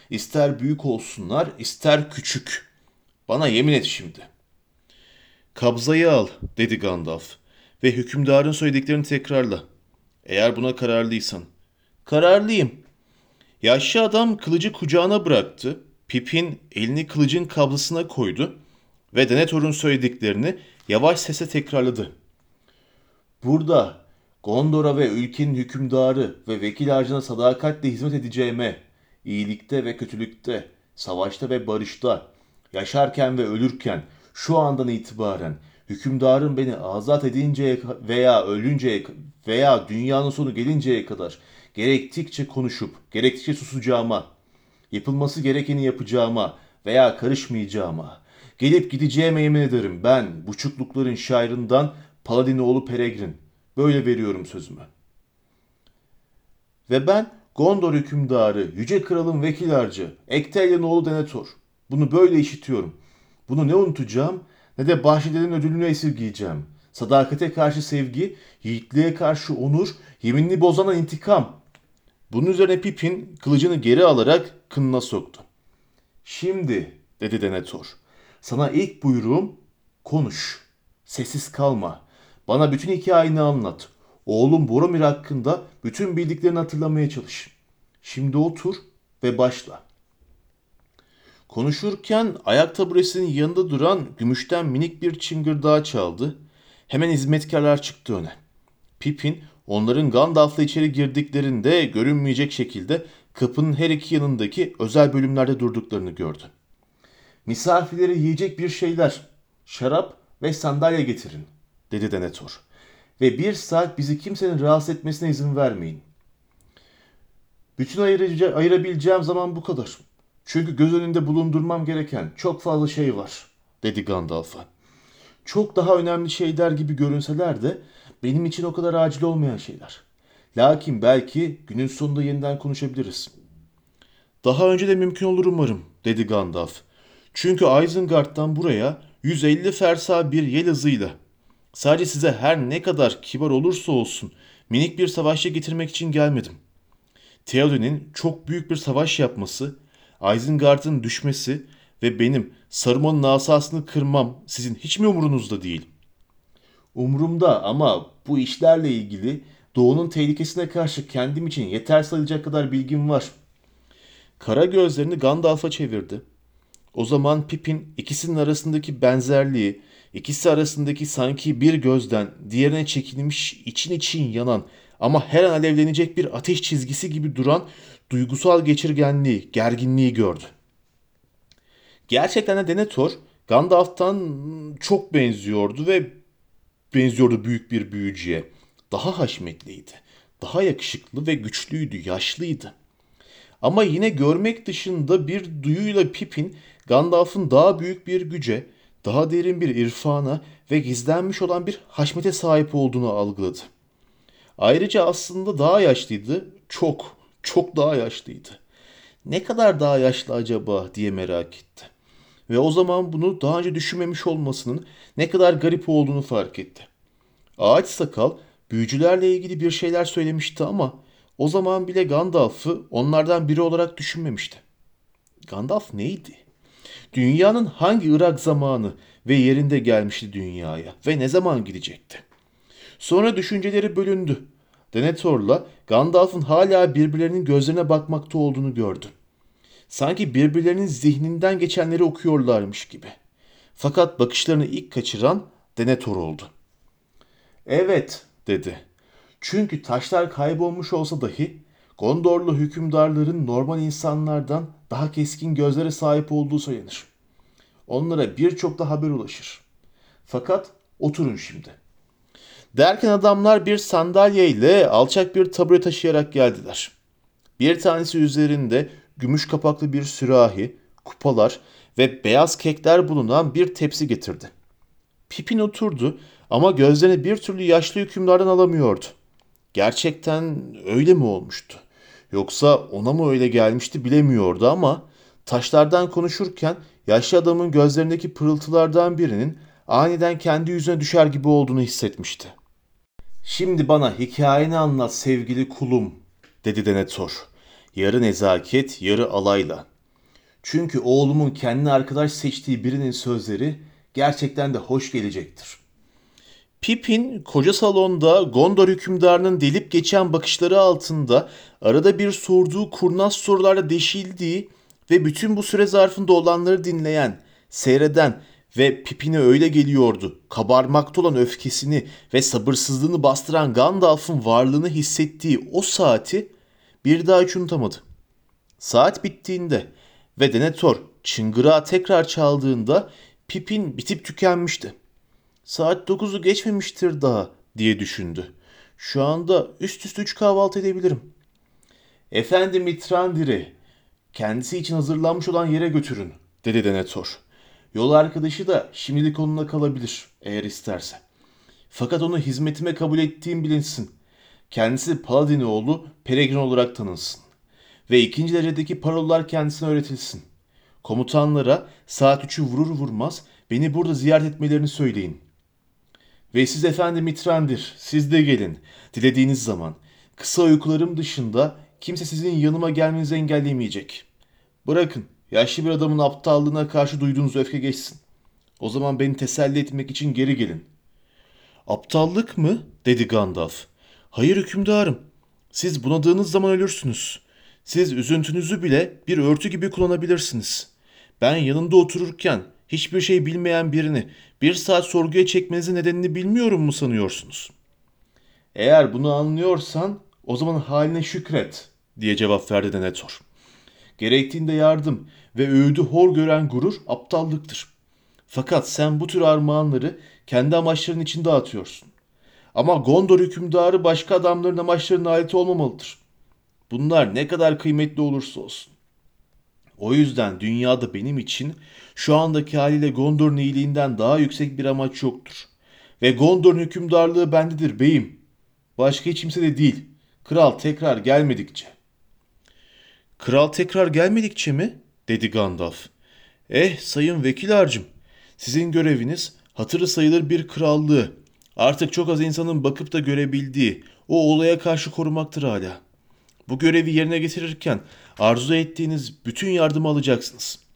S1: İster büyük olsunlar, ister küçük. Bana yemin et şimdi. Kabzayı al, dedi Gandalf ve hükümdarın söylediklerini tekrarla. Eğer buna kararlıysan. Kararlıyım. Yaşlı adam kılıcı kucağına bıraktı. Pipin elini kılıcın kablısına koydu ve Denethor'un söylediklerini yavaş sesle tekrarladı. Burada Gondor'a ve ülkenin hükümdarı ve vekil ağacına sadakatle hizmet edeceğime, iyilikte ve kötülükte, savaşta ve barışta, yaşarken ve ölürken, şu andan itibaren hükümdarın beni azat edinceye veya ölünceye veya dünyanın sonu gelinceye kadar gerektikçe konuşup gerektikçe susacağıma, yapılması gerekeni yapacağıma veya karışmayacağıma, gelip gideceğime yemin ederim ben buçuklukların şairından Paladinoğlu Peregrin. Böyle veriyorum sözümü. Ve ben Gondor hükümdarı, yüce kralın vekil harcı, Ektelya'nın oğlu Denethor. Bunu böyle işitiyorum. Bunu ne unutacağım ne de bahşedilerin ödülünü esirgeyeceğim. Sadakate karşı sevgi, yiğitliğe karşı onur, yeminini bozana intikam. Bunun üzerine Pipin kılıcını geri alarak kınına soktu. Şimdi, dedi Denethor, sana ilk buyruğum konuş. Sessiz kalma. Bana bütün hikayeni anlat. Oğlum Boromir hakkında bütün bildiklerini hatırlamaya çalış. Şimdi otur ve başla. Konuşurken ayak taburesinin yanında duran gümüşten minik bir çıngırdağı çaldı. Hemen hizmetkarlar çıktı öne. Pippin onların Gandalf'la içeri girdiklerinde görünmeyecek şekilde kapının her iki yanındaki özel bölümlerde durduklarını gördü. Misafirlere yiyecek bir şeyler, şarap ve sandalye getirin, dedi Denethor. Ve bir saat bizi kimsenin rahatsız etmesine izin vermeyin. Bütün ayırabileceğim zaman bu kadar. Çünkü göz önünde bulundurmam gereken çok fazla şey var, dedi Gandalf'a. Çok daha önemli şeyler gibi görünseler de benim için o kadar acil olmayan şeyler. Lakin belki günün sonunda yeniden konuşabiliriz. Daha önce de mümkün olur umarım, dedi Gandalf. Çünkü Isengard'dan buraya 150 fersa bir yel hızıyla sadece size her ne kadar kibar olursa olsun minik bir savaşçı getirmek için gelmedim. Theoden'in çok büyük bir savaş yapması Isengard'ın düşmesi ve benim Saruman'ın asasını kırmam sizin hiç mi umurunuzda değil? Umurumda ama bu işlerle ilgili doğunun tehlikesine karşı kendim için yeter sayılacak kadar bilgim var. Kara gözlerini Gandalf'a çevirdi. O zaman Pippin ikisinin arasındaki benzerliği, ikisi arasındaki sanki bir gözden diğerine çekilmiş için için yanan ama her an alevlenecek bir ateş çizgisi gibi duran duygusal geçirgenliği, gerginliği gördü. Gerçekten de Denethor Gandalf'tan çok benziyordu ve benziyordu büyük bir büyücüye. Daha haşmetliydi, daha yakışıklı ve güçlüydü, yaşlıydı. Ama yine görmek dışında bir duyuyla Pippin Gandalf'ın daha büyük bir güce, daha derin bir irfana ve gizlenmiş olan bir haşmete sahip olduğunu algıladı. Ayrıca aslında daha yaşlıydı, çok çok daha yaşlıydı. Ne kadar daha yaşlı acaba diye merak etti. Ve o zaman bunu daha önce düşünmemiş olmasının ne kadar garip olduğunu fark etti. Ağaç sakal büyücülerle ilgili bir şeyler söylemişti ama o zaman bile Gandalf'ı onlardan biri olarak düşünmemişti. Gandalf neydi? Dünyanın hangi Irak zamanı ve yerinde gelmişti dünyaya ve ne zaman gidecekti? Sonra düşünceleri bölündü. Denethor'la Gandalf'ın hala birbirlerinin gözlerine bakmakta olduğunu gördü. Sanki birbirlerinin zihninden geçenleri okuyorlarmış gibi. Fakat bakışlarını ilk kaçıran Denethor oldu. Evet, dedi. Çünkü taşlar kaybolmuş olsa dahi Gondorlu hükümdarların normal insanlardan daha keskin gözlere sahip olduğu söylenir. Onlara birçok da haber ulaşır. Fakat oturun şimdi. Derken adamlar bir sandalye ile alçak bir tabure taşıyarak geldiler. Bir tanesi üzerinde gümüş kapaklı bir sürahi, kupalar ve beyaz kekler bulunan bir tepsi getirdi. Pipin oturdu ama gözlerini bir türlü yaşlı hükümdardan alamıyordu. Gerçekten öyle mi olmuştu? Yoksa ona mı öyle gelmişti bilemiyordu ama taşlardan konuşurken yaşlı adamın gözlerindeki pırıltılardan birinin aniden kendi yüzüne düşer gibi olduğunu hissetmişti. Şimdi bana hikayeni anlat sevgili kulum, dedi Denethor. Yarı nezaket, yarı alayla. Çünkü oğlumun kendi arkadaş seçtiği birinin sözleri gerçekten de hoş gelecektir. Pippin koca salonda Gondor hükümdarının delip geçen bakışları altında arada bir sorduğu kurnaz sorularla deşildiği ve bütün bu süre zarfında olanları dinleyen, seyreden ve Pippin'e öyle geliyordu. Kabarmakta olan öfkesini ve sabırsızlığını bastıran Gandalf'ın varlığını hissettiği o saati bir daha hiç unutamadı. Saat bittiğinde ve Denethor çıngırağı tekrar çaldığında Pippin bitip tükenmişti. Saat dokuzu geçmemiştir daha diye düşündü. Şu anda üst üste üç kahvaltı edebilirim. Efendim Mitrandir'i kendisi için hazırlanmış olan yere götürün dedi Denethor. Yol arkadaşı da şimdilik onunla kalabilir eğer isterse. Fakat onu hizmetime kabul ettiğim bilinsin. Kendisi Paladin oğlu Peregrin olarak tanınsın. Ve ikinci derecedeki parollar kendisine öğretilsin. Komutanlara saat üçü vurur vurmaz beni burada ziyaret etmelerini söyleyin. Ve siz efendim Mitrandir, siz de gelin. Dilediğiniz zaman. Kısa uykularım dışında kimse sizin yanıma gelmenizi engelleyemeyecek. Bırakın, yaşlı bir adamın aptallığına karşı duyduğunuz öfke geçsin. O zaman beni teselli etmek için geri gelin. Aptallık mı? dedi Gandalf. Hayır hükümdarım. Siz bunadığınız zaman ölürsünüz. Siz üzüntünüzü bile bir örtü gibi kullanabilirsiniz. Ben yanında otururken hiçbir şey bilmeyen birini bir saat sorguya çekmenizin nedenini bilmiyorum mu sanıyorsunuz? Eğer bunu anlıyorsan o zaman haline şükret diye cevap verdi Denethor. Gerektiğinde yardım ve öğüdü hor gören gurur aptallıktır. Fakat sen bu tür armağanları kendi amaçların için dağıtıyorsun. Ama Gondor hükümdarı başka adamların amaçlarına ait olmamalıdır. Bunlar ne kadar kıymetli olursa olsun. O yüzden dünyada benim için şu andaki haliyle Gondor'un iyiliğinden daha yüksek bir amaç yoktur. Ve Gondor'un hükümdarlığı bendedir beyim. Başka hiç kimse de değil. Kral tekrar gelmedikçe. Kral tekrar gelmedikçe mi? dedi Gandalf. Eh sayın vekil harcım. Sizin göreviniz hatırı sayılır bir krallığı. Artık çok az insanın bakıp da görebildiği o olaya karşı korumaktır hala. Bu görevi yerine getirirken arzu ettiğiniz bütün yardımı alacaksınız.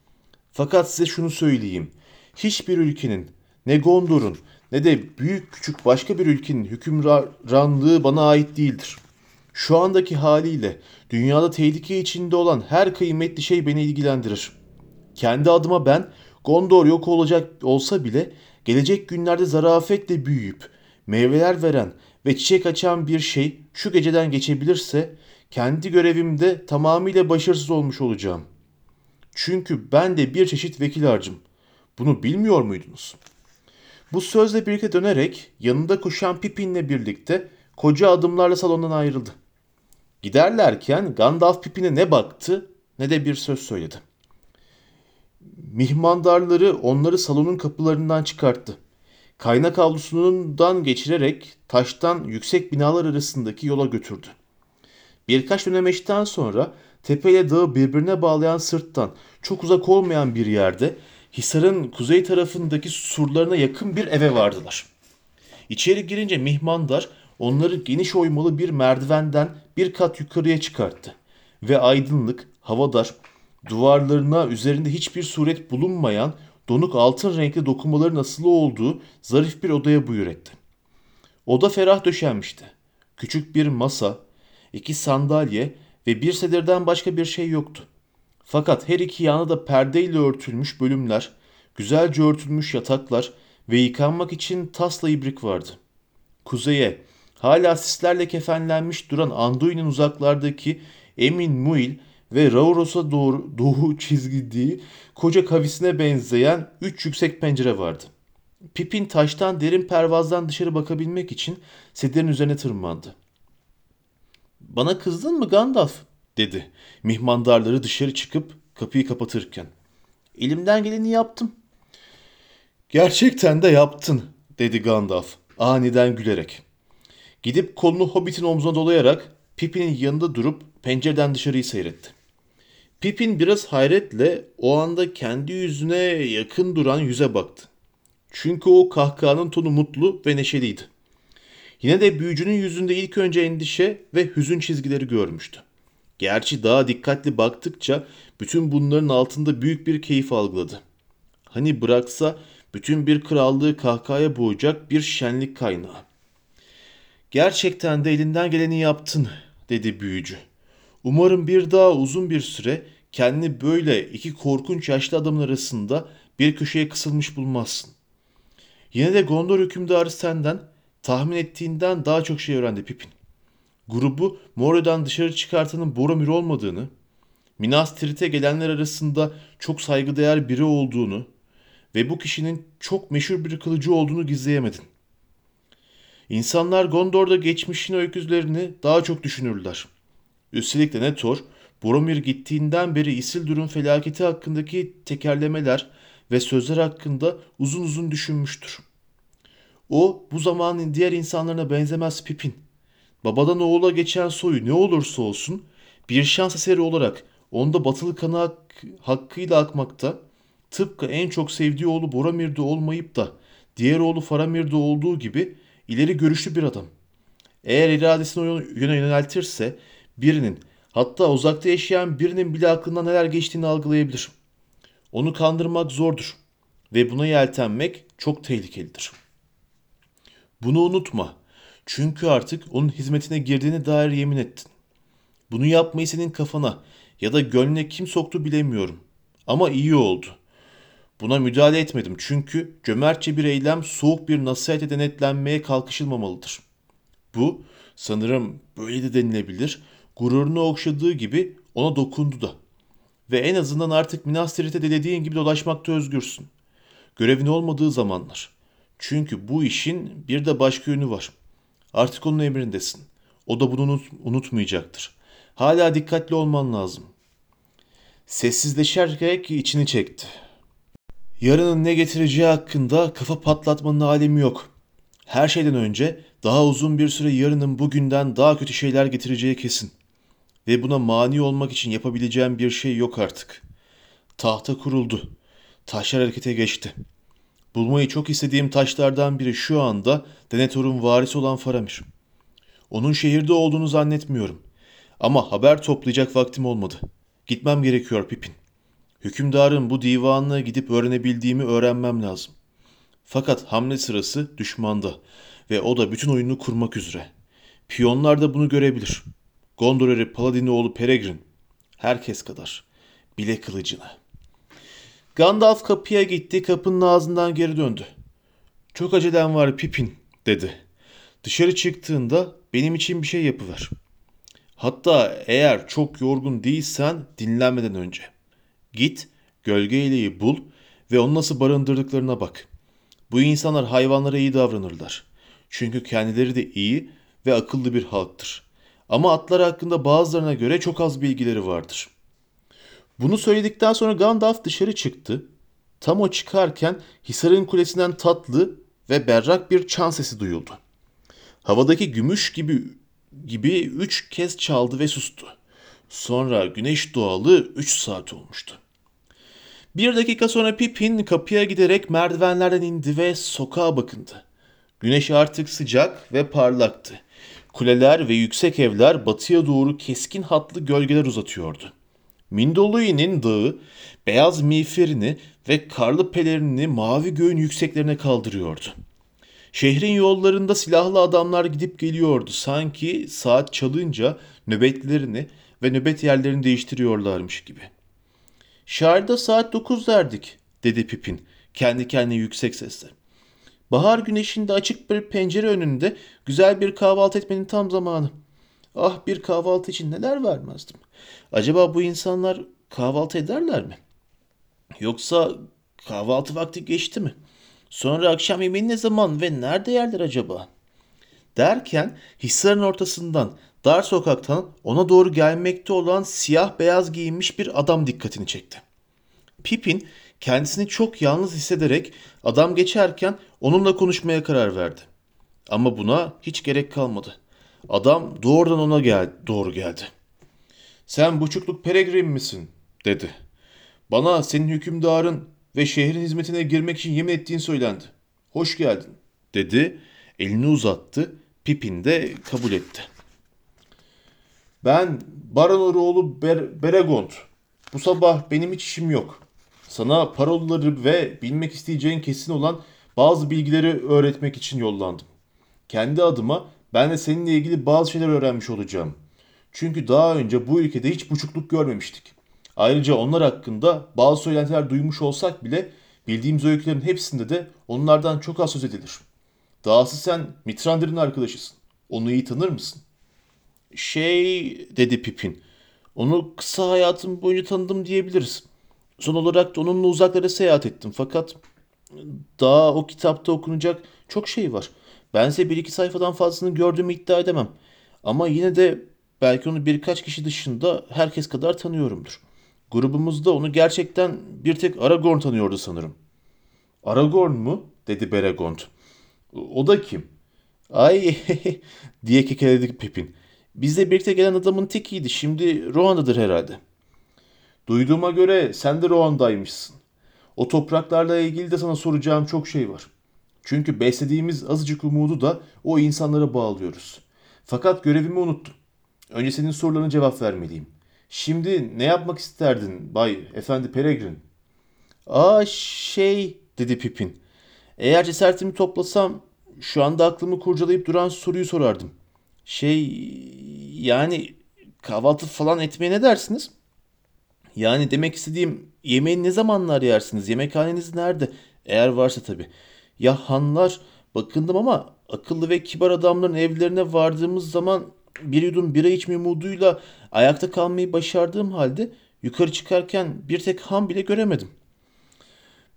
S1: Fakat size şunu söyleyeyim. Hiçbir ülkenin ne Gondor'un ne de büyük küçük başka bir ülkenin hükümranlığı bana ait değildir. Şu andaki haliyle dünyada tehlike içinde olan her kıymetli şey beni ilgilendirir. Kendi adıma ben Gondor yok olacak olsa bile gelecek günlerde zarafetle büyüyüp meyveler veren ve çiçek açan bir şey şu geceden geçebilirse kendi görevimde tamamıyla başarısız olmuş olacağım. Çünkü ben de bir çeşit vekil harcım. Bunu bilmiyor muydunuz? Bu sözle birlikte dönerek yanında koşan Pippin'le birlikte koca adımlarla salondan ayrıldı. Giderlerken Gandalf Pippin'e ne baktı ne de bir söz söyledi. Mihmandarları onları salonun kapılarından çıkarttı. Kaynak avlusundan geçirerek taştan yüksek binalar arasındaki yola götürdü. Birkaç dönemeçten sonra tepe ile dağı birbirine bağlayan sırttan çok uzak olmayan bir yerde Hisar'ın kuzey tarafındaki surlarına yakın bir eve vardılar. İçeri girince mihmandar onları geniş oymalı bir merdivenden bir kat yukarıya çıkarttı ve aydınlık, havadar, duvarlarına üzerinde hiçbir suret bulunmayan donuk altın renkli dokumaların asılı olduğu zarif bir odaya buyur etti. Oda ferah döşenmişti. Küçük bir masa, iki sandalye ve bir sedirden başka bir şey yoktu. Fakat her iki yana da perdeyle örtülmüş bölümler, güzelce örtülmüş yataklar ve yıkanmak için tasla ibrik vardı. Kuzeye, hala sislerle kefenlenmiş duran Anduin'in uzaklardaki Emin Muil ve Rauros'a doğru doğu çizgildiği koca kavisine benzeyen üç yüksek pencere vardı. Pipin taştan derin pervazdan dışarı bakabilmek için sedirin üzerine tırmandı. Bana kızdın mı Gandalf? dedi. Mihmandarları dışarı çıkıp kapıyı kapatırken. Elimden geleni yaptım. Gerçekten de yaptın, dedi Gandalf aniden gülerek. Gidip kolunu Hobbit'in omzuna dolayarak Pippin'in yanında durup pencereden dışarıyı seyretti. Pippin biraz hayretle o anda kendi yüzüne yakın duran yüze baktı. Çünkü o kahkahanın tonu mutlu ve neşeliydi. Yine de büyücünün yüzünde ilk önce endişe ve hüzün çizgileri görmüştü. Gerçi daha dikkatli baktıkça bütün bunların altında büyük bir keyif algıladı. Hani bıraksa bütün bir krallığı kahkahaya boğacak bir şenlik kaynağı. Gerçekten de elinden geleni yaptın, dedi büyücü. Umarım bir daha uzun bir süre kendini böyle iki korkunç yaşlı adamın arasında bir köşeye kısılmış bulmazsın. Yine de Gondor hükümdarı senden tahmin ettiğinden daha çok şey öğrendi Pipin. Grubu Moria'dan dışarı çıkartanın Boromir olmadığını, Minas Tirith'e gelenler arasında çok saygıdeğer biri olduğunu ve bu kişinin çok meşhur bir kılıcı olduğunu gizleyemedin. İnsanlar Gondor'da geçmişin öyküzlerini daha çok düşünürler. Üstelik de Netor, Boromir gittiğinden beri Isildur'un felaketi hakkındaki tekerlemeler ve sözler hakkında uzun uzun düşünmüştür. O bu zamanın diğer insanlarına benzemez Pipin. Babadan oğula geçen soyu ne olursa olsun bir şans eseri olarak onda batılı kanı hak, hakkıyla akmakta, tıpkı en çok sevdiği oğlu Boromir'de olmayıp da diğer oğlu Faramir'de olduğu gibi ileri görüşlü bir adam. Eğer iradesini o yöne yöneltirse birinin hatta uzakta yaşayan birinin bile aklından neler geçtiğini algılayabilir. Onu kandırmak zordur ve buna yeltenmek çok tehlikelidir. Bunu unutma. Çünkü artık onun hizmetine girdiğine dair yemin ettin. Bunu yapmayı senin kafana ya da gönlüne kim soktu bilemiyorum. Ama iyi oldu. Buna müdahale etmedim çünkü cömertçe bir eylem soğuk bir nasihate denetlenmeye kalkışılmamalıdır. Bu sanırım böyle de denilebilir. Gururunu okşadığı gibi ona dokundu da. Ve en azından artık Minas Tirith'e dilediğin gibi dolaşmakta özgürsün. Görevin olmadığı zamanlar. Çünkü bu işin bir de başka yönü var. Artık onun emrindesin. O da bunu unut, unutmayacaktır. Hala dikkatli olman lazım. Sessizleşerek içini çekti. Yarının ne getireceği hakkında kafa patlatmanın alemi yok. Her şeyden önce daha uzun bir süre yarının bugünden daha kötü şeyler getireceği kesin. Ve buna mani olmak için yapabileceğim bir şey yok artık. Tahta kuruldu. Taşlar harekete geçti. Bulmayı çok istediğim taşlardan biri şu anda Denethor'un varisi olan Faramir. Onun şehirde olduğunu zannetmiyorum. Ama haber toplayacak vaktim olmadı. Gitmem gerekiyor Pipin. Hükümdarın bu divanına gidip öğrenebildiğimi öğrenmem lazım. Fakat hamle sırası düşmanda ve o da bütün oyunu kurmak üzere. Piyonlar da bunu görebilir. Gondoreri Paladini oğlu Peregrin. Herkes kadar. Bile kılıcını. Gandalf kapıya gitti, kapının ağzından geri döndü. Çok acelem var Pipin, dedi. Dışarı çıktığında benim için bir şey yapıver. Hatta eğer çok yorgun değilsen dinlenmeden önce. Git, gölge ileği bul ve onu nasıl barındırdıklarına bak. Bu insanlar hayvanlara iyi davranırlar. Çünkü kendileri de iyi ve akıllı bir halktır. Ama atlar hakkında bazılarına göre çok az bilgileri vardır. Bunu söyledikten sonra Gandalf dışarı çıktı. Tam o çıkarken Hisar'ın kulesinden tatlı ve berrak bir çan sesi duyuldu. Havadaki gümüş gibi gibi üç kez çaldı ve sustu. Sonra güneş doğalı üç saat olmuştu. Bir dakika sonra Pippin kapıya giderek merdivenlerden indi ve sokağa bakındı. Güneş artık sıcak ve parlaktı. Kuleler ve yüksek evler batıya doğru keskin hatlı gölgeler uzatıyordu. Mindolui'nin dağı beyaz miğferini ve karlı pelerinini mavi göğün yükseklerine kaldırıyordu. Şehrin yollarında silahlı adamlar gidip geliyordu. Sanki saat çalınca nöbetlerini ve nöbet yerlerini değiştiriyorlarmış gibi. Şarda saat dokuz derdik, dedi Pipin kendi kendine yüksek sesle. Bahar güneşinde açık bir pencere önünde güzel bir kahvaltı etmenin tam zamanı. Ah bir kahvaltı için neler vermezdim. Acaba bu insanlar kahvaltı ederler mi? Yoksa kahvaltı vakti geçti mi? Sonra akşam yemeği ne zaman ve nerede yerler acaba? Derken Hisar'ın ortasından dar sokaktan ona doğru gelmekte olan siyah beyaz giyinmiş bir adam dikkatini çekti. Pipin kendisini çok yalnız hissederek adam geçerken onunla konuşmaya karar verdi. Ama buna hiç gerek kalmadı. Adam doğrudan ona gel doğru geldi. Sen buçukluk peregrin misin? dedi. Bana senin hükümdarın ve şehrin hizmetine girmek için yemin ettiğin söylendi. Hoş geldin, dedi. Elini uzattı. Pipin de kabul etti. Ben Baron oğlu Ber Beregond. Bu sabah benim hiç işim yok. Sana parolaları ve bilmek isteyeceğin kesin olan bazı bilgileri öğretmek için yollandım. Kendi adıma ben de seninle ilgili bazı şeyler öğrenmiş olacağım. Çünkü daha önce bu ülkede hiç buçukluk görmemiştik. Ayrıca onlar hakkında bazı söylentiler duymuş olsak bile bildiğimiz öykülerin hepsinde de onlardan çok az söz edilir. Dahası sen Mitrandir'in arkadaşısın. Onu iyi tanır mısın? Şey dedi Pipin. Onu kısa hayatım boyunca tanıdım diyebiliriz. Son olarak da onunla uzaklara seyahat ettim fakat daha o kitapta okunacak çok şey var. Bense bir iki sayfadan fazlasını gördüğümü iddia edemem. Ama yine de belki onu birkaç kişi dışında herkes kadar tanıyorumdur. Grubumuzda onu gerçekten bir tek Aragorn tanıyordu sanırım. Aragorn mu? dedi Beregond. O da kim? Ay diye kekeledi Pipin. Bizle birlikte gelen adamın tekiydi. Şimdi Rohan'dadır herhalde. Duyduğuma göre sen de Rohan'daymışsın. O topraklarla ilgili de sana soracağım çok şey var. Çünkü beslediğimiz azıcık umudu da o insanlara bağlıyoruz. Fakat görevimi unuttum. Önce senin sorularına cevap vermeliyim. Şimdi ne yapmak isterdin Bay Efendi Peregrin? Aa şey dedi Pipin. Eğer cesaretimi toplasam şu anda aklımı kurcalayıp duran soruyu sorardım. Şey yani kahvaltı falan etmeye ne dersiniz? Yani demek istediğim yemeği ne zamanlar yersiniz? Yemekhaneniz nerede? Eğer varsa tabii. Ya hanlar bakındım ama akıllı ve kibar adamların evlerine vardığımız zaman bir yudum bira içme umuduyla ayakta kalmayı başardığım halde yukarı çıkarken bir tek han bile göremedim.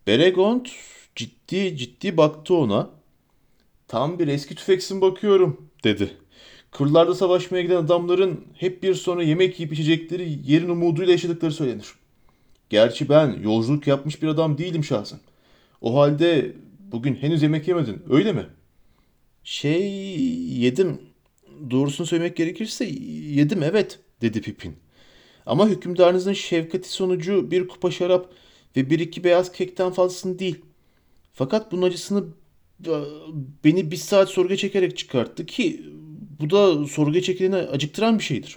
S1: Beregond ciddi ciddi baktı ona. Tam bir eski tüfeksin bakıyorum dedi. Kırlarda savaşmaya giden adamların hep bir sonra yemek yiyip içecekleri yerin umuduyla yaşadıkları söylenir. Gerçi ben yolculuk yapmış bir adam değilim şahsen. O halde bugün henüz yemek yemedin öyle mi? Şey yedim. Doğrusunu söylemek gerekirse yedim evet dedi Pipin. Ama hükümdarınızın şefkati sonucu bir kupa şarap ve bir iki beyaz kekten fazlasını değil. Fakat bunun acısını beni bir saat sorguya çekerek çıkarttı ki bu da sorguya çekileni acıktıran bir şeydir.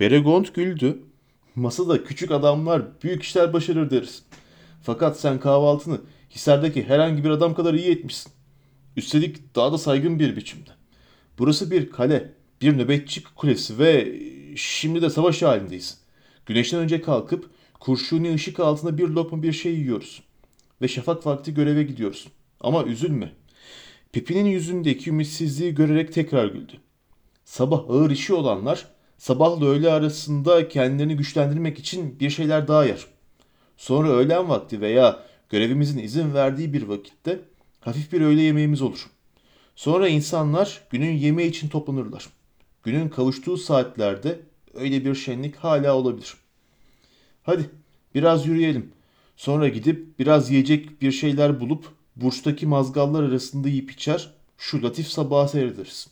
S1: Beregond güldü. Masada küçük adamlar büyük işler başarır deriz. Fakat sen kahvaltını Hisar'daki herhangi bir adam kadar iyi etmişsin. Üstelik daha da saygın bir biçimde. Burası bir kale, bir nöbetçi kulesi ve şimdi de savaş halindeyiz. Güneşten önce kalkıp kurşuni ışık altında bir lokma bir şey yiyoruz. Ve şafak vakti göreve gidiyoruz. Ama üzülme. Pipi'nin yüzündeki ümitsizliği görerek tekrar güldü. Sabah ağır işi olanlar sabahla öğle arasında kendilerini güçlendirmek için bir şeyler daha yer. Sonra öğlen vakti veya görevimizin izin verdiği bir vakitte hafif bir öğle yemeğimiz olur. Sonra insanlar günün yemeği için toplanırlar. Günün kavuştuğu saatlerde öyle bir şenlik hala olabilir. Hadi biraz yürüyelim. Sonra gidip biraz yiyecek bir şeyler bulup burçtaki mazgallar arasında yiyip içer, şu latif sabahı seyrederiz.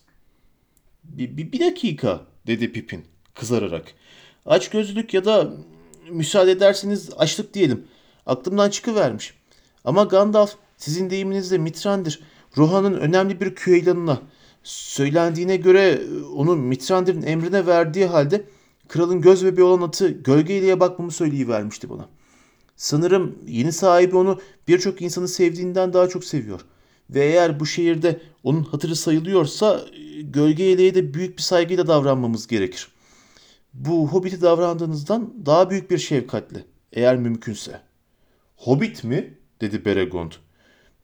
S1: Bir, bir, bir dakika dedi Pipin kızararak. Aç gözlük ya da müsaade ederseniz açlık diyelim. Aklımdan çıkıvermiş. Ama Gandalf sizin deyiminizle Mitrandir. Rohan'ın önemli bir küheylanına. Söylendiğine göre onu Mitrandir'in emrine verdiği halde kralın göz bebeği olan atı gölgeliğe bakmamı söyleyivermişti bana. Sanırım yeni sahibi onu birçok insanı sevdiğinden daha çok seviyor. Ve eğer bu şehirde onun hatırı sayılıyorsa gölge eleğe de büyük bir saygıyla davranmamız gerekir. Bu Hobbit'e davrandığınızdan daha büyük bir şefkatle eğer mümkünse. Hobbit mi? dedi Beregond.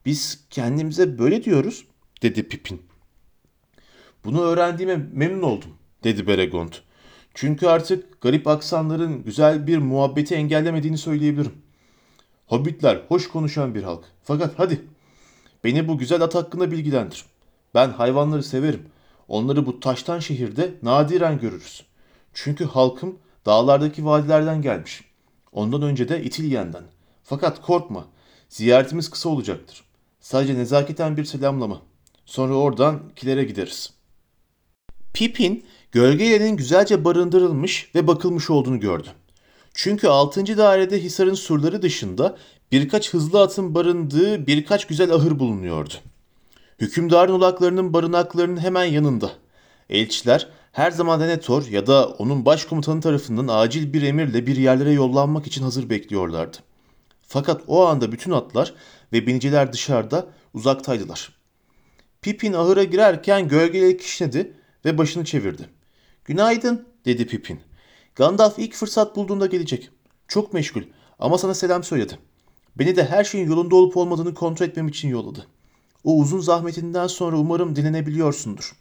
S1: Biz kendimize böyle diyoruz dedi Pippin. Bunu öğrendiğime memnun oldum dedi Beregond. Çünkü artık garip aksanların güzel bir muhabbeti engellemediğini söyleyebilirim. Hobbitler hoş konuşan bir halk. Fakat hadi beni bu güzel at hakkında bilgilendir. Ben hayvanları severim. Onları bu taştan şehirde nadiren görürüz. Çünkü halkım dağlardaki vadilerden gelmiş. Ondan önce de İtilyen'den. Fakat korkma, ziyaretimiz kısa olacaktır. Sadece nezaketen bir selamlama. Sonra oradan kilere gideriz. Pippin, gölgelerin güzelce barındırılmış ve bakılmış olduğunu gördü. Çünkü 6. dairede Hisar'ın surları dışında birkaç hızlı atın barındığı birkaç güzel ahır bulunuyordu. Hükümdarın ulaklarının barınaklarının hemen yanında. Elçiler her zaman Denethor ya da onun başkomutanı tarafından acil bir emirle bir yerlere yollanmak için hazır bekliyorlardı. Fakat o anda bütün atlar ve biniciler dışarıda uzaktaydılar. Pippin ahıra girerken gölgeli kişnedi ve başını çevirdi. Günaydın dedi Pippin. Gandalf ilk fırsat bulduğunda gelecek. Çok meşgul ama sana selam söyledi. Beni de her şeyin yolunda olup olmadığını kontrol etmem için yolladı. O uzun zahmetinden sonra umarım dinlenebiliyorsundur.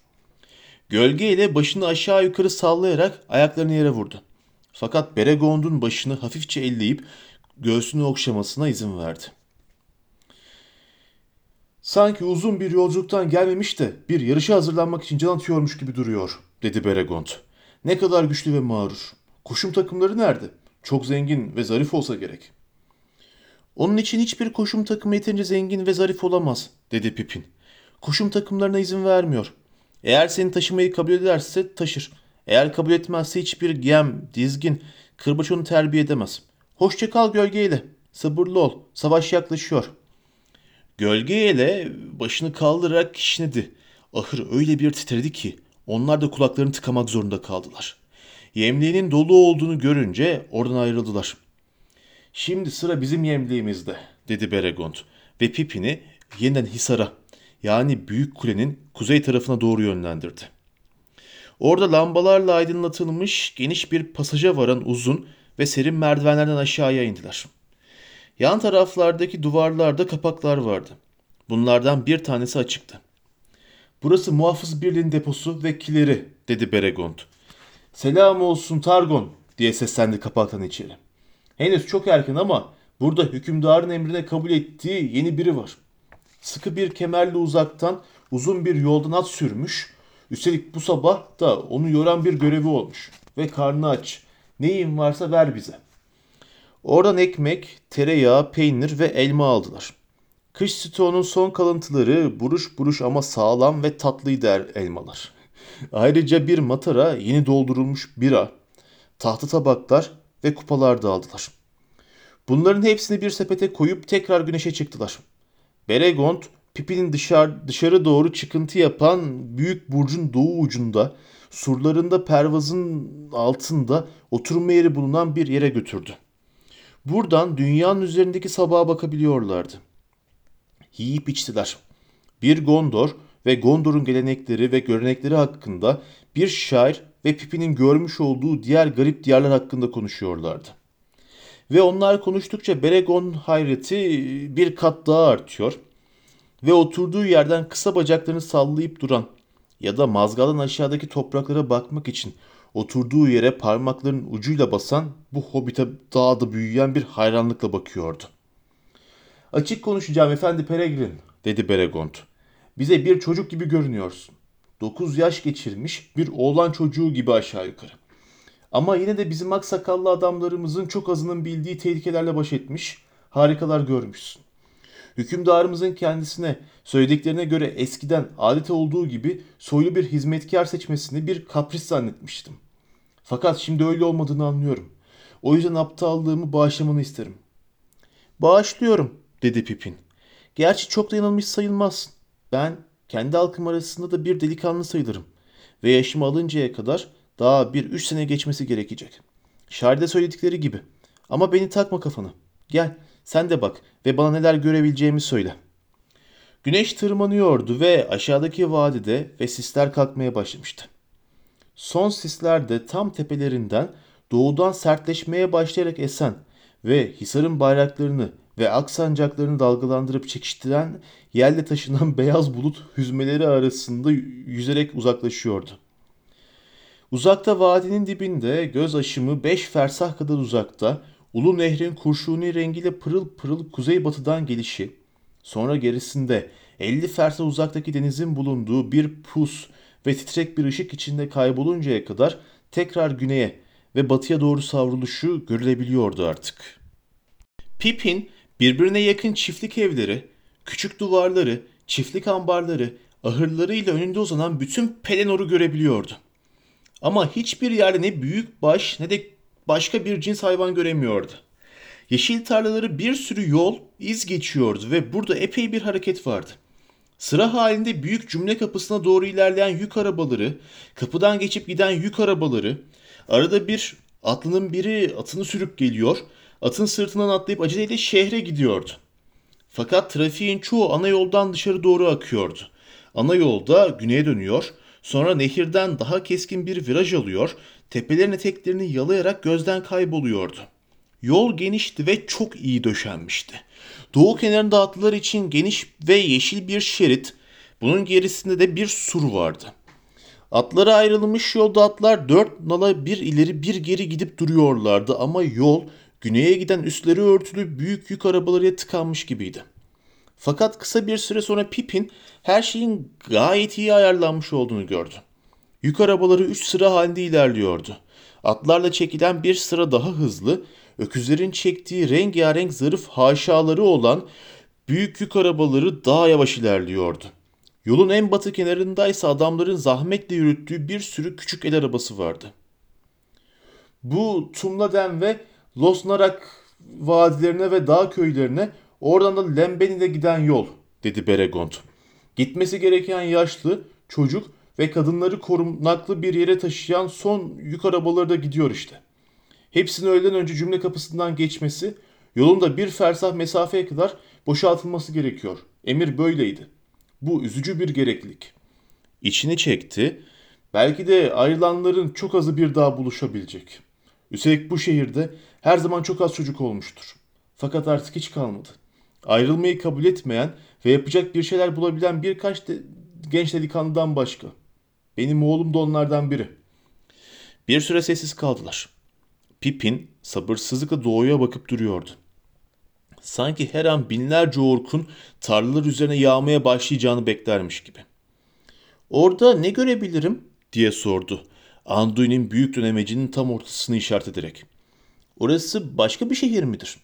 S1: Gölge ile başını aşağı yukarı sallayarak ayaklarını yere vurdu. Fakat Beregond'un başını hafifçe elleyip göğsünü okşamasına izin verdi. Sanki uzun bir yolculuktan gelmemiş de bir yarışa hazırlanmak için can atıyormuş gibi duruyor, dedi Beregond. Ne kadar güçlü ve mağrur. Koşum takımları nerede? Çok zengin ve zarif olsa gerek. Onun için hiçbir koşum takımı yeterince zengin ve zarif olamaz, dedi Pipin. Koşum takımlarına izin vermiyor. Eğer seni taşımayı kabul ederse taşır. Eğer kabul etmezse hiçbir gem, dizgin, kırbaç onu terbiye edemez. Hoşça kal gölgeyle. Sabırlı ol. Savaş yaklaşıyor. Gölgeyle başını kaldırarak kişnedi. Ahır öyle bir titredi ki onlar da kulaklarını tıkamak zorunda kaldılar. Yemliğinin dolu olduğunu görünce oradan ayrıldılar. Şimdi sıra bizim yemliğimizde dedi Beregond ve Pipin'i yeniden Hisar'a yani Büyük Kule'nin kuzey tarafına doğru yönlendirdi. Orada lambalarla aydınlatılmış geniş bir pasaja varan uzun ve serin merdivenlerden aşağıya indiler. Yan taraflardaki duvarlarda kapaklar vardı. Bunlardan bir tanesi açıktı. Burası muhafız birliğin deposu ve kileri dedi Beregond. Selam olsun Targon diye seslendi kapaktan içeri. Henüz çok erken ama burada hükümdarın emrine kabul ettiği yeni biri var. Sıkı bir kemerle uzaktan uzun bir yoldan at sürmüş. Üstelik bu sabah da onu yoran bir görevi olmuş. Ve karnı aç. Neyin varsa ver bize. Oradan ekmek, tereyağı, peynir ve elma aldılar. Kış stoğunun son kalıntıları buruş buruş ama sağlam ve tatlıydı er elmalar. Ayrıca bir matara yeni doldurulmuş bira, tahta tabaklar ve kupalar da aldılar. Bunların hepsini bir sepete koyup tekrar güneşe çıktılar. Beregond, Pipi'nin dışarı, dışarı doğru çıkıntı yapan büyük burcun doğu ucunda, surlarında pervazın altında oturma yeri bulunan bir yere götürdü. Buradan dünyanın üzerindeki sabaha bakabiliyorlardı. Yiyip içtiler. Bir Gondor ve Gondor'un gelenekleri ve görenekleri hakkında bir şair ve Pipi'nin görmüş olduğu diğer garip diyarlar hakkında konuşuyorlardı. Ve onlar konuştukça Beregon hayreti bir kat daha artıyor ve oturduğu yerden kısa bacaklarını sallayıp duran ya da mazgaldan aşağıdaki topraklara bakmak için oturduğu yere parmaklarının ucuyla basan bu hobite daha da büyüyen bir hayranlıkla bakıyordu. Açık konuşacağım efendi Peregrin dedi Beregond. Bize bir çocuk gibi görünüyorsun. Dokuz yaş geçirmiş bir oğlan çocuğu gibi aşağı yukarı. Ama yine de bizim aksakallı adamlarımızın çok azının bildiği tehlikelerle baş etmiş, harikalar görmüşsün. Hükümdarımızın kendisine söylediklerine göre eskiden adet olduğu gibi soylu bir hizmetkar seçmesini bir kapris zannetmiştim. Fakat şimdi öyle olmadığını anlıyorum. O yüzden aptallığımı bağışlamanı isterim. Bağışlıyorum dedi Pipin. Gerçi çok da yanılmış sayılmazsın. Ben kendi halkım arasında da bir delikanlı sayılırım. Ve yaşımı alıncaya kadar Daha bir üç sene geçmesi gerekecek. Şairde söyledikleri gibi. Ama beni takma kafanı. Gel sen de bak ve bana neler görebileceğimi söyle. Güneş tırmanıyordu ve aşağıdaki vadide ve sisler kalkmaya başlamıştı. Son sisler de tam tepelerinden doğudan sertleşmeye başlayarak esen ve Hisar'ın bayraklarını ve ak sancaklarını dalgalandırıp çekiştiren yelle taşınan beyaz bulut hüzmeleri arasında yüzerek uzaklaşıyordu. Uzakta vadinin dibinde göz aşımı beş fersah kadar uzakta Ulu Nehrin kurşuni rengiyle pırıl pırıl kuzeybatıdan gelişi, sonra gerisinde 50 fersah uzaktaki denizin bulunduğu bir pus ve titrek bir ışık içinde kayboluncaya kadar tekrar güneye ve batıya doğru savruluşu görülebiliyordu artık. Pipin birbirine yakın çiftlik evleri, küçük duvarları, çiftlik ambarları, ahırlarıyla önünde uzanan bütün Pelenor'u görebiliyordu. Ama hiçbir yerde ne büyük baş ne de başka bir cins hayvan göremiyordu. Yeşil tarlaları bir sürü yol, iz geçiyordu ve burada epey bir hareket vardı. Sıra halinde büyük cümle kapısına doğru ilerleyen yük arabaları, kapıdan geçip giden yük arabaları, arada bir atlının biri atını sürüp geliyor, atın sırtından atlayıp aceleyle şehre gidiyordu. Fakat trafiğin çoğu ana yoldan dışarı doğru akıyordu. Ana yolda güneye dönüyor, sonra nehirden daha keskin bir viraj alıyor, tepelerin eteklerini yalayarak gözden kayboluyordu. Yol genişti ve çok iyi döşenmişti. Doğu kenarında atlılar için geniş ve yeşil bir şerit, bunun gerisinde de bir sur vardı. Atlara ayrılmış yolda atlar dört nala bir ileri bir geri gidip duruyorlardı ama yol güneye giden üstleri örtülü büyük yük arabalarıyla tıkanmış gibiydi. Fakat kısa bir süre sonra Pipin her şeyin gayet iyi ayarlanmış olduğunu gördü. Yük arabaları üç sıra halinde ilerliyordu. Atlarla çekilen bir sıra daha hızlı, öküzlerin çektiği rengarenk zarif haşaları olan büyük yük arabaları daha yavaş ilerliyordu. Yolun en batı kenarındaysa adamların zahmetle yürüttüğü bir sürü küçük el arabası vardı. Bu Tumladen ve Losnarak vadilerine ve dağ köylerine oradan da Lembeni'de giden yol dedi Beregond. Gitmesi gereken yaşlı, çocuk ve kadınları korunaklı bir yere taşıyan son yük arabaları da gidiyor işte. Hepsinin öğleden önce cümle kapısından geçmesi, yolun da bir fersah mesafeye kadar boşaltılması gerekiyor. Emir böyleydi. Bu üzücü bir gereklilik. İçini çekti. Belki de ayrılanların çok azı bir daha buluşabilecek. Üstelik bu şehirde her zaman çok az çocuk olmuştur. Fakat artık hiç kalmadı. Ayrılmayı kabul etmeyen ve yapacak bir şeyler bulabilen birkaç de, genç delikanlıdan başka. Benim oğlum da onlardan biri. Bir süre sessiz kaldılar. Pipin sabırsızlıkla doğuya bakıp duruyordu. Sanki her an binlerce orkun tarlalar üzerine yağmaya başlayacağını beklermiş gibi. Orada ne görebilirim diye sordu. Anduin'in büyük dönemecinin tam ortasını işaret ederek. Orası başka bir şehir midir?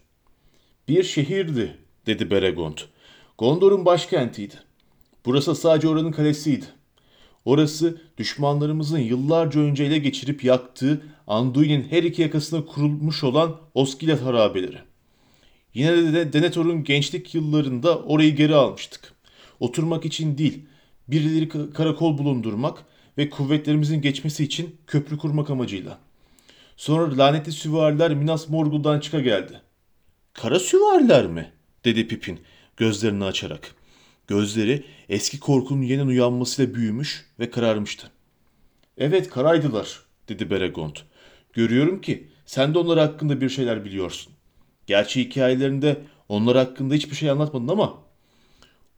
S1: Bir şehirdi dedi Beregond. Gondor'un başkentiydi. Burası sadece oranın kalesiydi. Orası düşmanlarımızın yıllarca önce ele geçirip yaktığı Anduin'in her iki yakasına kurulmuş olan Oskilet harabeleri. Yine de Denethor'un gençlik yıllarında orayı geri almıştık. Oturmak için değil, birileri karakol bulundurmak ve kuvvetlerimizin geçmesi için köprü kurmak amacıyla. Sonra lanetli süvariler Minas Morgul'dan çıka geldi. Kara süvariler mi? dedi Pipin gözlerini açarak. Gözleri eski korkunun yeniden uyanmasıyla büyümüş ve kararmıştı. Evet karaydılar dedi Beregond. Görüyorum ki sen de onlar hakkında bir şeyler biliyorsun. Gerçi hikayelerinde onlar hakkında hiçbir şey anlatmadın ama.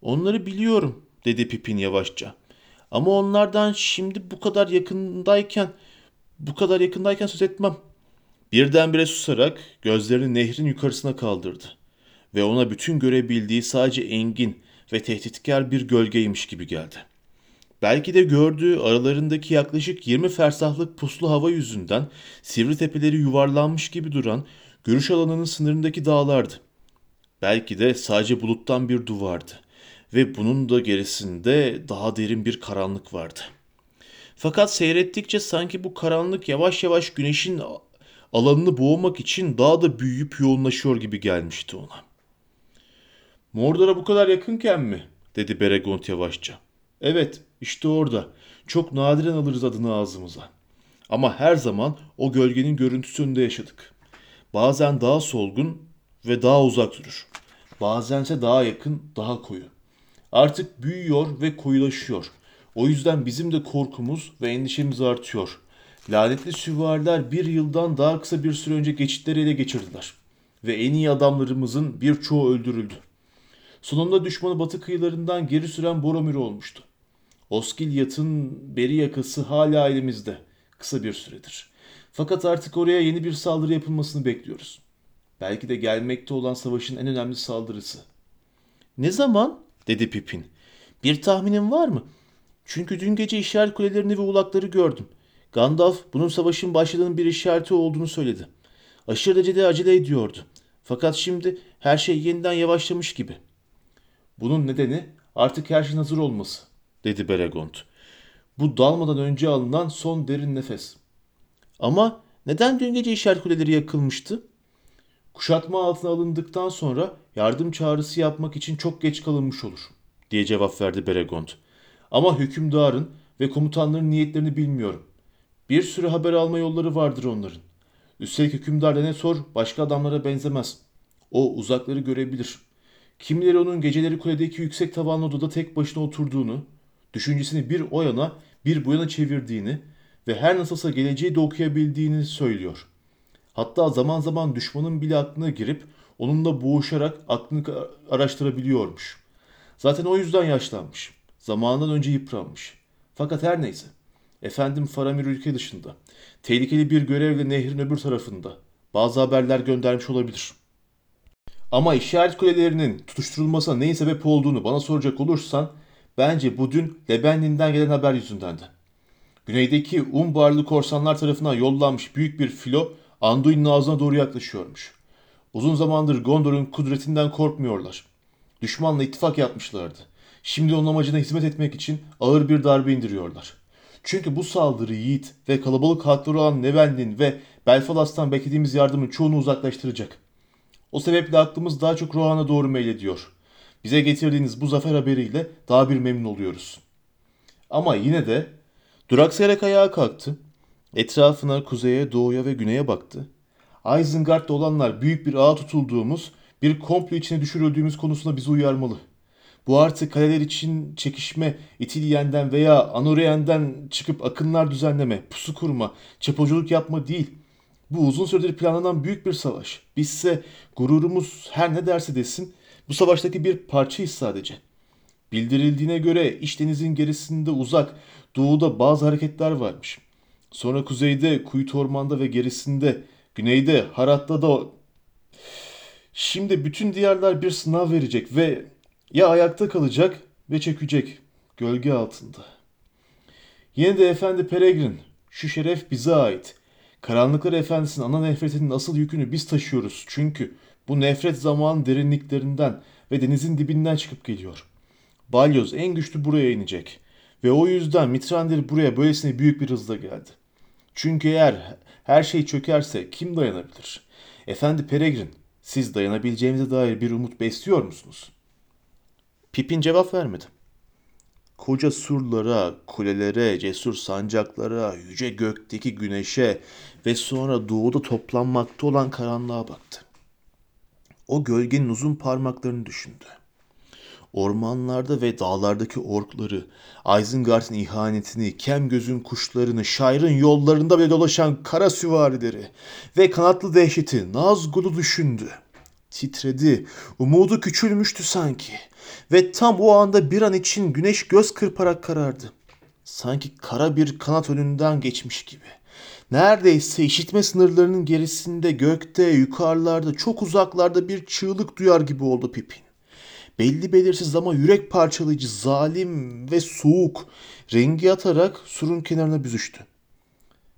S1: Onları biliyorum dedi Pipin yavaşça. Ama onlardan şimdi bu kadar yakındayken bu kadar yakındayken söz etmem. Birdenbire susarak gözlerini nehrin yukarısına kaldırdı ve ona bütün görebildiği sadece engin ve tehditkar bir gölgeymiş gibi geldi. Belki de gördüğü aralarındaki yaklaşık 20 fersahlık puslu hava yüzünden sivri tepeleri yuvarlanmış gibi duran görüş alanının sınırındaki dağlardı. Belki de sadece buluttan bir duvardı ve bunun da gerisinde daha derin bir karanlık vardı. Fakat seyrettikçe sanki bu karanlık yavaş yavaş güneşin alanını boğmak için daha da büyüyüp yoğunlaşıyor gibi gelmişti ona. Mordor'a bu kadar yakınken mi? dedi Beregont yavaşça. Evet, işte orada. Çok nadiren alırız adını ağzımıza. Ama her zaman o gölgenin görüntüsü önünde yaşadık. Bazen daha solgun ve daha uzak durur. Bazense daha yakın, daha koyu. Artık büyüyor ve koyulaşıyor. O yüzden bizim de korkumuz ve endişemiz artıyor. Lanetli süvariler bir yıldan daha kısa bir süre önce geçitleri ele geçirdiler. Ve en iyi adamlarımızın birçoğu öldürüldü. Sonunda düşmanı batı kıyılarından geri süren Boromir olmuştu. Oskilyat'ın beri yakası hala elimizde. Kısa bir süredir. Fakat artık oraya yeni bir saldırı yapılmasını bekliyoruz. Belki de gelmekte olan savaşın en önemli saldırısı. Ne zaman? dedi Pippin. Bir tahminin var mı? Çünkü dün gece işaret kulelerini ve ulakları gördüm. Gandalf bunun savaşın başladığının bir işareti olduğunu söyledi. Aşırı derecede acele ediyordu. Fakat şimdi her şey yeniden yavaşlamış gibi. Bunun nedeni artık her şeyin hazır olması, dedi Beregond. Bu dalmadan önce alınan son derin nefes. Ama neden dün gece işaret kuleleri yakılmıştı? Kuşatma altına alındıktan sonra yardım çağrısı yapmak için çok geç kalınmış olur, diye cevap verdi Beregond. Ama hükümdarın ve komutanların niyetlerini bilmiyorum. Bir sürü haber alma yolları vardır onların. Üstelik hükümdar Denethor başka adamlara benzemez. O uzakları görebilir. Kimileri onun geceleri kuledeki yüksek tavanlı odada tek başına oturduğunu, düşüncesini bir o yana bir bu yana çevirdiğini ve her nasılsa geleceği de okuyabildiğini söylüyor. Hatta zaman zaman düşmanın bile aklına girip onunla boğuşarak aklını araştırabiliyormuş. Zaten o yüzden yaşlanmış. Zamanından önce yıpranmış. Fakat her neyse. Efendim Faramir ülke dışında. Tehlikeli bir görevle nehrin öbür tarafında. Bazı haberler göndermiş olabilir. Ama işaret kulelerinin tutuşturulmasına neyin sebep olduğunu bana soracak olursan bence bu dün Lebenlin'den gelen haber yüzündendi. Güneydeki Umbarlı korsanlar tarafından yollanmış büyük bir filo Anduin'in ağzına doğru yaklaşıyormuş. Uzun zamandır Gondor'un kudretinden korkmuyorlar. Düşmanla ittifak yapmışlardı. Şimdi onun amacına hizmet etmek için ağır bir darbe indiriyorlar. Çünkü bu saldırı yiğit ve kalabalık halkları olan Nevenlin ve Belfalas'tan beklediğimiz yardımın çoğunu uzaklaştıracak. O sebeple aklımız daha çok Rohan'a doğru meylediyor. Bize getirdiğiniz bu zafer haberiyle daha bir memnun oluyoruz. Ama yine de duraksayarak ayağa kalktı. Etrafına kuzeye, doğuya ve güneye baktı. Isengard'da olanlar büyük bir ağa tutulduğumuz, bir komplo içine düşürüldüğümüz konusunda bizi uyarmalı. Bu artık kaleler için çekişme, İtilyen'den veya Anoriyen'den çıkıp akınlar düzenleme, pusu kurma, çapoculuk yapma değil. Bu uzun süredir planlanan büyük bir savaş. Bizse gururumuz her ne derse desin bu savaştaki bir parçayız sadece. Bildirildiğine göre iç denizin gerisinde uzak, doğuda bazı hareketler varmış. Sonra kuzeyde Kuyut Orman'da ve gerisinde, güneyde Harat'ta da Şimdi bütün diyarlar bir sınav verecek ve ya ayakta kalacak ve çökecek gölge altında. Yine de Efendi Peregrin, şu şeref bize ait. Karanlıklar Efendisi'nin ana nefretinin asıl yükünü biz taşıyoruz. Çünkü bu nefret zaman derinliklerinden ve denizin dibinden çıkıp geliyor. Balyoz en güçlü buraya inecek. Ve o yüzden Mitrandir buraya böylesine büyük bir hızla geldi. Çünkü eğer her şey çökerse kim dayanabilir? Efendi Peregrin, siz dayanabileceğimize dair bir umut besliyor musunuz? Pipin cevap vermedi. Koca surlara, kulelere, cesur sancaklara, yüce gökteki güneşe ve sonra doğuda toplanmakta olan karanlığa baktı. O gölgenin uzun parmaklarını düşündü. Ormanlarda ve dağlardaki orkları, Isengard'ın ihanetini, kem gözün kuşlarını, şairın yollarında bile dolaşan kara süvarileri ve kanatlı dehşeti Nazgul'u düşündü. Titredi, umudu küçülmüştü sanki. Ve tam o anda bir an için güneş göz kırparak karardı. Sanki kara bir kanat önünden geçmiş gibi. Neredeyse işitme sınırlarının gerisinde gökte, yukarılarda, çok uzaklarda bir çığlık duyar gibi oldu Pipin. Belli belirsiz ama yürek parçalayıcı, zalim ve soğuk rengi atarak surun kenarına büzüştü.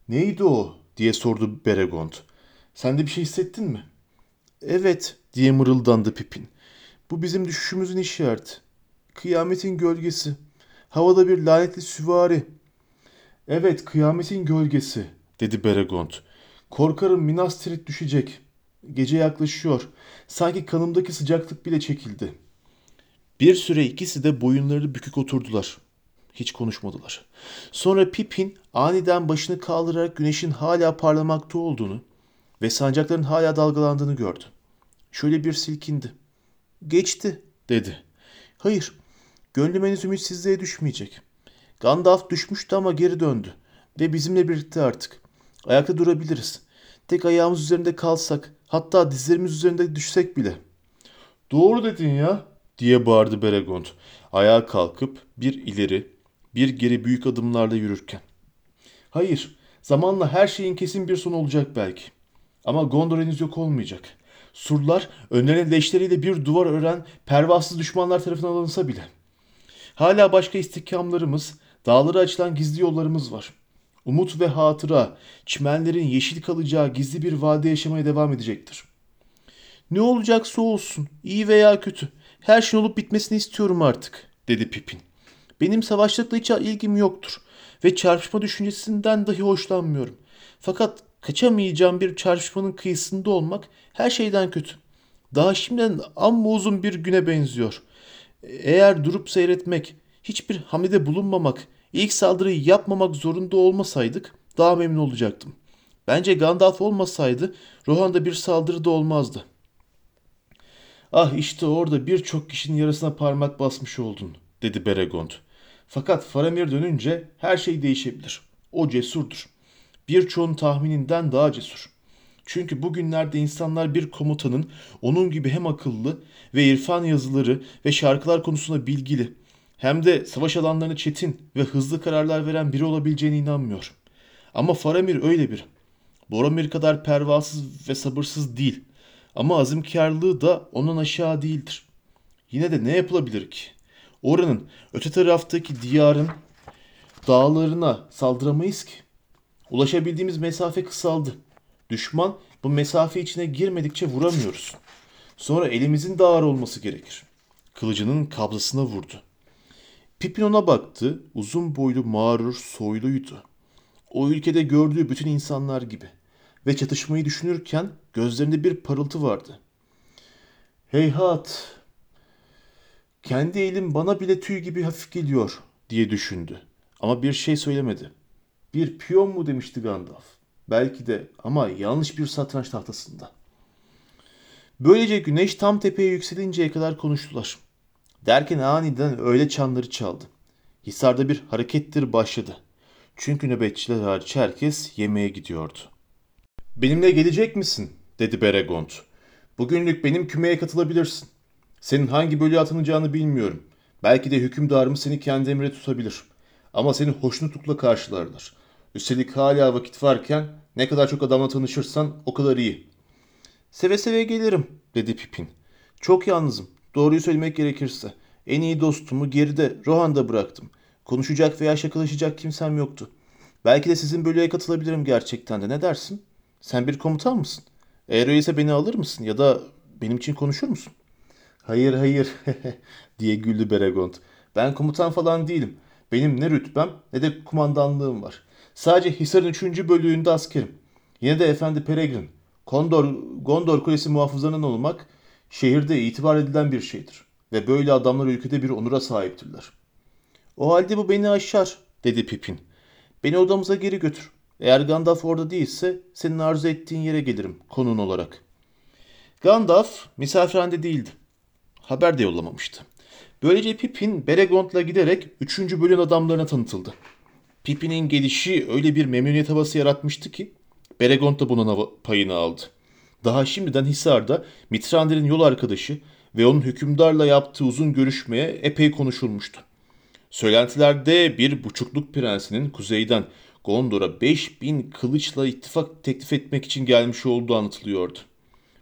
S1: Neydi o diye sordu Beregond. Sen de bir şey hissettin mi? Evet diye mırıldandı Pipin. Bu bizim düşüşümüzün işareti. Kıyametin gölgesi. Havada bir lanetli süvari. Evet, kıyametin gölgesi, dedi Beregond. Korkarım Minas Tirith düşecek. Gece yaklaşıyor. Sanki kanımdaki sıcaklık bile çekildi. Bir süre ikisi de boyunları bükük oturdular. Hiç konuşmadılar. Sonra Pippin aniden başını kaldırarak güneşin hala parlamakta olduğunu ve sancakların hala dalgalandığını gördü. Şöyle bir silkindi. Geçti dedi. Hayır, gönlüm henüz ümitsizliğe düşmeyecek. Gandalf düşmüştü ama geri döndü ve bizimle birlikte artık. Ayakta durabiliriz. Tek ayağımız üzerinde kalsak, hatta dizlerimiz üzerinde düşsek bile. Doğru dedin ya, diye bağırdı Beregond. Ayağa kalkıp bir ileri, bir geri büyük adımlarla yürürken. Hayır, zamanla her şeyin kesin bir sonu olacak belki. Ama Gondor henüz yok olmayacak. Surlar önlerine leşleriyle bir duvar ören pervasız düşmanlar tarafından alınsa bile. Hala başka istihkamlarımız, dağlara açılan gizli yollarımız var. Umut ve hatıra, çimenlerin yeşil kalacağı gizli bir vade yaşamaya devam edecektir. Ne olacaksa olsun, iyi veya kötü. Her şeyin olup bitmesini istiyorum artık, dedi Pipin. Benim savaşlıkla hiç ilgim yoktur ve çarpışma düşüncesinden dahi hoşlanmıyorum. Fakat kaçamayacağım bir çarpışmanın kıyısında olmak her şeyden kötü. Daha şimdiden amma uzun bir güne benziyor. Eğer durup seyretmek, hiçbir hamlede bulunmamak, ilk saldırıyı yapmamak zorunda olmasaydık daha memnun olacaktım. Bence Gandalf olmasaydı Rohan'da bir saldırı da olmazdı. Ah işte orada birçok kişinin yarasına parmak basmış oldun, dedi Beregond. Fakat Faramir dönünce her şey değişebilir. O cesurdur. Birçoğun tahmininden daha cesur. Çünkü bugünlerde insanlar bir komutanın onun gibi hem akıllı ve irfan yazıları ve şarkılar konusunda bilgili hem de savaş alanlarını çetin ve hızlı kararlar veren biri olabileceğine inanmıyor. Ama Faramir öyle bir. Boromir kadar pervasız ve sabırsız değil. Ama azimkarlığı da onun aşağı değildir. Yine de ne yapılabilir ki? Oranın öte taraftaki diyarın dağlarına saldıramayız ki. Ulaşabildiğimiz mesafe kısaldı. Düşman bu mesafe içine girmedikçe vuramıyoruz. Sonra elimizin daha ağır olması gerekir. Kılıcının kabzasına vurdu. Pippin ona baktı. Uzun boylu, mağrur, soyluydu. O ülkede gördüğü bütün insanlar gibi. Ve çatışmayı düşünürken gözlerinde bir parıltı vardı. Heyhat! Kendi elim bana bile tüy gibi hafif geliyor diye düşündü. Ama bir şey söylemedi. Bir piyon mu demişti Gandalf. Belki de ama yanlış bir satranç tahtasında. Böylece güneş tam tepeye yükselinceye kadar konuştular. Derken aniden öğle çanları çaldı. Hisarda bir harekettir başladı. Çünkü nöbetçiler hariç herkes yemeğe gidiyordu. Benimle gelecek misin? dedi Beregond. Bugünlük benim kümeye katılabilirsin. Senin hangi bölüye atanacağını bilmiyorum. Belki de hükümdarımız seni kendi emrine tutabilir. Ama seni hoşnutlukla karşılarlar. Üstelik hala vakit varken ne kadar çok adamla tanışırsan o kadar iyi. Seve seve gelirim dedi Pipin. Çok yalnızım. Doğruyu söylemek gerekirse. En iyi dostumu geride Rohan'da bıraktım. Konuşacak veya şakalaşacak kimsem yoktu. Belki de sizin bölüye katılabilirim gerçekten de. Ne dersin? Sen bir komutan mısın? Eğer öyleyse beni alır mısın ya da benim için konuşur musun? Hayır hayır diye güldü Beregond. Ben komutan falan değilim. Benim ne rütbem ne de kumandanlığım var. Sadece Hisar'ın 3. bölüğünde askerim. Yine de Efendi Peregrin. Gondor, Gondor Kulesi muhafızlarından olmak şehirde itibar edilen bir şeydir. Ve böyle adamlar ülkede bir onura sahiptirler. O halde bu beni aşar dedi Pipin. Beni odamıza geri götür. Eğer Gandalf orada değilse senin arzu ettiğin yere gelirim konun olarak. Gandalf misafirhanede değildi. Haber de yollamamıştı. Böylece Pippin Beregond'la giderek 3. bölüm adamlarına tanıtıldı. Pippin'in gelişi öyle bir memnuniyet havası yaratmıştı ki Beregond da bunun payını aldı. Daha şimdiden Hisar'da Mitrandir'in yol arkadaşı ve onun hükümdarla yaptığı uzun görüşmeye epey konuşulmuştu. Söylentilerde bir buçukluk prensinin kuzeyden Gondor'a 5000 kılıçla ittifak teklif etmek için gelmiş olduğu anlatılıyordu.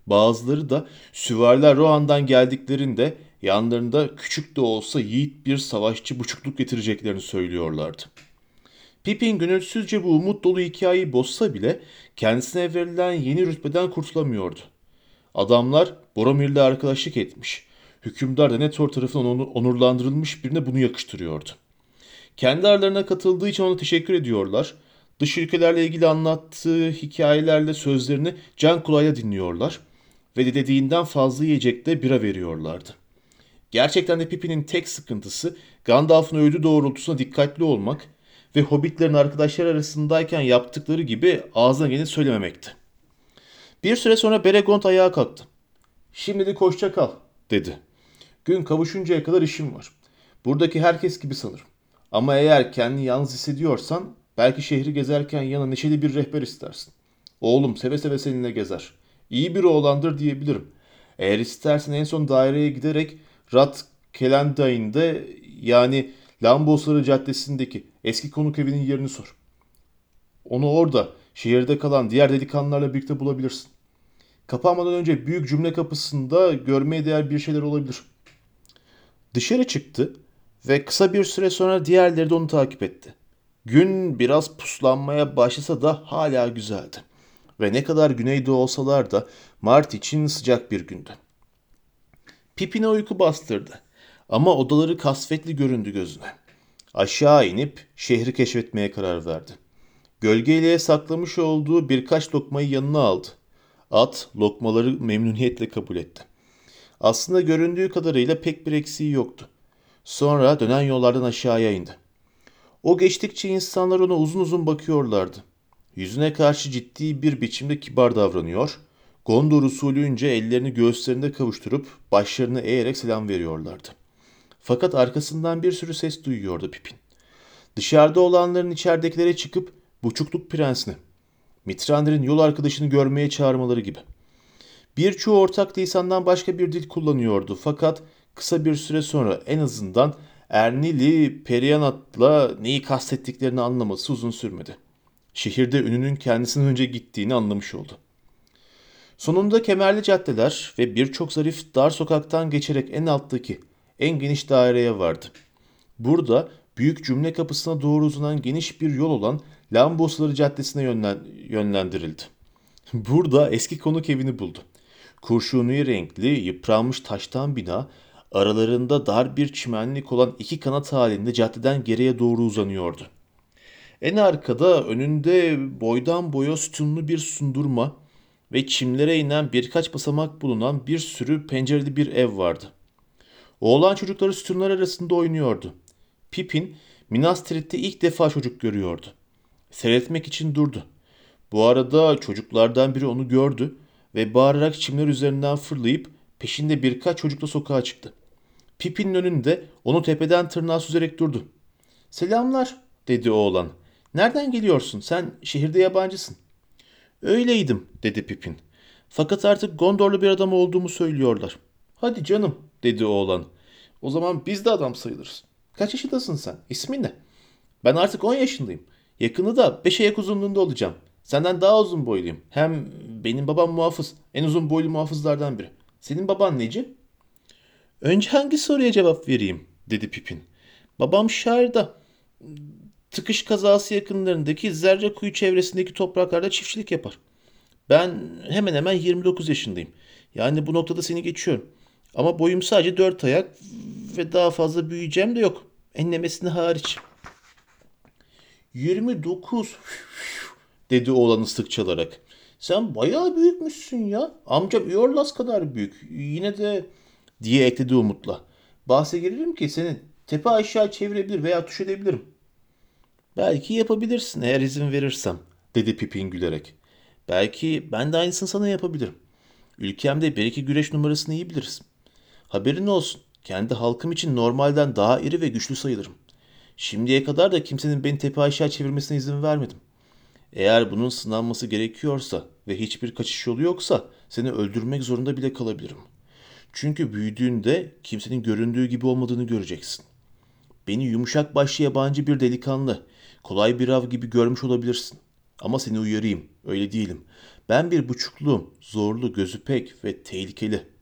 S1: Bazıları da süvariler Rohan'dan geldiklerinde yanlarında küçük de olsa yiğit bir savaşçı buçukluk getireceklerini söylüyorlardı. Pippin gönülsüzce bu umut dolu hikayeyi bozsa bile kendisine verilen yeni rütbeden kurtulamıyordu. Adamlar Boromir'le arkadaşlık etmiş. Hükümdar da Netor tarafından onurlandırılmış birine bunu yakıştırıyordu. Kendi aralarına katıldığı için ona teşekkür ediyorlar. Dış ülkelerle ilgili anlattığı hikayelerle sözlerini can kulağıyla dinliyorlar ve dediğinden fazla yiyecekte bira veriyorlardı. Gerçekten de Pippin'in tek sıkıntısı Gandalf'ın öğüdü doğrultusuna dikkatli olmak ve hobbitlerin arkadaşları arasındayken yaptıkları gibi ağzına geleni söylememekti. Bir süre sonra Beregond ayağa kalktı. Şimdilik hoşça kal dedi. Gün kavuşuncaya kadar işim var. Buradaki herkes gibi sanırım. Ama eğer kendini yalnız hissediyorsan belki şehri gezerken yana neşeli bir rehber istersin. Oğlum seve seve seninle gezer. İyi bir oğlandır diyebilirim. Eğer istersen en son daireye giderek Rat Kelendain'de yani Lambosları Caddesi'ndeki eski konuk evinin yerini sor. Onu orada şehirde kalan diğer delikanlılarla birlikte bulabilirsin. Kapanmadan önce büyük cümle kapısında görmeye değer bir şeyler olabilir. Dışarı çıktı ve kısa bir süre sonra diğerleri de onu takip etti. Gün biraz puslanmaya başlasa da hala güzeldi. Ve ne kadar güneyde olsalar da Mart için sıcak bir gündü. Pipine uyku bastırdı. Ama odaları kasvetli göründü gözüne. Aşağı inip şehri keşfetmeye karar verdi. Gölgeliğe saklamış olduğu birkaç lokmayı yanına aldı. At lokmaları memnuniyetle kabul etti. Aslında göründüğü kadarıyla pek bir eksiği yoktu. Sonra dönen yollardan aşağıya indi. O geçtikçe insanlar ona uzun uzun bakıyorlardı. Yüzüne karşı ciddi bir biçimde kibar davranıyor, Gondor usulüynce ellerini göğüslerinde kavuşturup başlarını eğerek selam veriyorlardı. Fakat arkasından bir sürü ses duyuyordu Pipin. Dışarıda olanların içeridekilere çıkıp buçukluk prensini, Mitrander'in yol arkadaşını görmeye çağırmaları gibi. Birçoğu ortak lisandan başka bir dil kullanıyordu fakat kısa bir süre sonra en azından Ernili Perianat'la neyi kastettiklerini anlaması uzun sürmedi. Şehirde ününün kendisinden önce gittiğini anlamış oldu. Sonunda kemerli caddeler ve birçok zarif dar sokaktan geçerek en alttaki, en geniş daireye vardı. Burada büyük cümle kapısına doğru uzanan geniş bir yol olan Lambosları Caddesi'ne yönlen yönlendirildi. Burada eski konuk evini buldu. Kurşuni renkli, yıpranmış taştan bina, aralarında dar bir çimenlik olan iki kanat halinde caddeden geriye doğru uzanıyordu. En arkada önünde boydan boya sütunlu bir sundurma ve çimlere inen birkaç basamak bulunan bir sürü pencereli bir ev vardı. Oğlan çocukları sütunlar arasında oynuyordu. Pipin Minas Tirith'te ilk defa çocuk görüyordu. Seyretmek için durdu. Bu arada çocuklardan biri onu gördü ve bağırarak çimler üzerinden fırlayıp peşinde birkaç çocukla sokağa çıktı. Pipin'in önünde onu tepeden tırnağa süzerek durdu. Selamlar dedi oğlan. Nereden geliyorsun? Sen şehirde yabancısın. Öyleydim dedi Pipin. Fakat artık Gondorlu bir adam olduğumu söylüyorlar. Hadi canım dedi oğlan. O zaman biz de adam sayılırız. Kaç yaşındasın sen? İsmin ne? Ben artık 10 yaşındayım. Yakını da 5 ayak uzunluğunda olacağım. Senden daha uzun boyluyum. Hem benim babam muhafız. En uzun boylu muhafızlardan biri. Senin baban neci? Önce hangi soruya cevap vereyim? dedi Pipin. Babam şairda. Tıkış kazası yakınlarındaki Zerre kuyu çevresindeki topraklarda çiftçilik yapar. Ben hemen hemen 29 yaşındayım. Yani bu noktada seni geçiyorum. Ama boyum sadece 4 ayak ve daha fazla büyüyeceğim de yok. Enlemesini hariç. 29 dedi oğlan ıslık çalarak. Sen bayağı büyükmüşsün ya. Amcam Iorlas kadar büyük. Yine de diye ekledi umutla. Bahse girerim ki seni tepe aşağı çevirebilir veya tuş edebilirim. Belki yapabilirsin eğer izin verirsem dedi Pipin gülerek. Belki ben de aynısını sana yapabilirim. Ülkemde bir iki güreş numarasını iyi biliriz. Haberin olsun. Kendi halkım için normalden daha iri ve güçlü sayılırım. Şimdiye kadar da kimsenin beni tepe aşağı çevirmesine izin vermedim. Eğer bunun sınanması gerekiyorsa ve hiçbir kaçış yolu yoksa seni öldürmek zorunda bile kalabilirim. Çünkü büyüdüğünde kimsenin göründüğü gibi olmadığını göreceksin. Beni yumuşak başlı yabancı bir delikanlı, kolay bir av gibi görmüş olabilirsin. Ama seni uyarayım, öyle değilim. Ben bir buçukluğum, zorlu, gözü pek ve tehlikeli.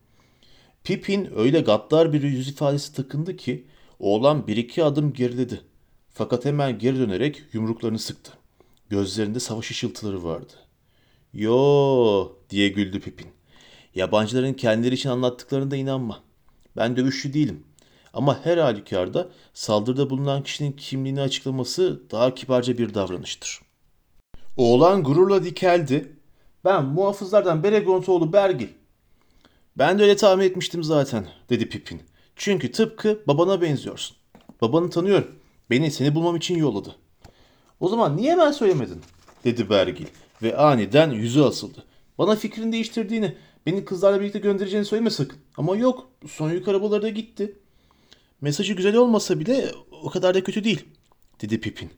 S1: Pipin öyle gaddar bir yüz ifadesi takındı ki oğlan bir iki adım geriledi. Fakat hemen geri dönerek yumruklarını sıktı. Gözlerinde savaş ışıltıları vardı. Yo diye güldü Pipin. Yabancıların kendileri için anlattıklarında inanma. Ben dövüşçü değilim. Ama her halükarda saldırıda bulunan kişinin kimliğini açıklaması daha kibarca bir davranıştır. Oğlan gururla dikeldi. Ben muhafızlardan Beregontoğlu Bergil. Ben de öyle tahmin etmiştim zaten dedi Pipin. Çünkü tıpkı babana benziyorsun. Babanı tanıyorum. Beni seni bulmam için yolladı. O zaman niye ben söylemedin? dedi Bergil ve aniden yüzü asıldı. Bana fikrini değiştirdiğini, beni kızlarla birlikte göndereceğini söyleme sakın. Ama yok, son yük arabaları da gitti. Mesajı güzel olmasa bile o kadar da kötü değil, dedi Pipin.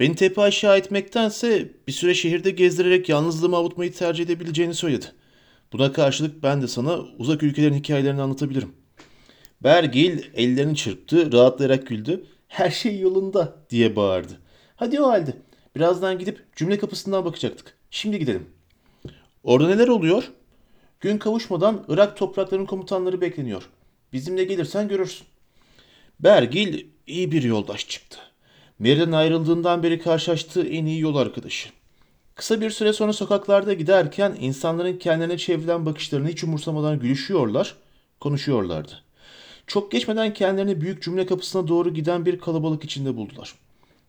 S1: Beni tepe aşağı etmektense bir süre şehirde gezdirerek yalnızlığımı avutmayı tercih edebileceğini söyledi. Buna karşılık ben de sana uzak ülkelerin hikayelerini anlatabilirim. Bergil ellerini çırptı, rahatlayarak güldü. Her şey yolunda diye bağırdı. Hadi o halde. Birazdan gidip cümle kapısından bakacaktık. Şimdi gidelim. Orada neler oluyor? Gün kavuşmadan Irak topraklarının komutanları bekleniyor. Bizimle gelirsen görürsün. Bergil iyi bir yoldaş çıktı. Mary'den ayrıldığından beri karşılaştığı en iyi yol arkadaşı. Kısa bir süre sonra sokaklarda giderken insanların kendilerine çevrilen bakışlarını hiç umursamadan gülüşüyorlar, konuşuyorlardı. Çok geçmeden kendilerini büyük cümle kapısına doğru giden bir kalabalık içinde buldular.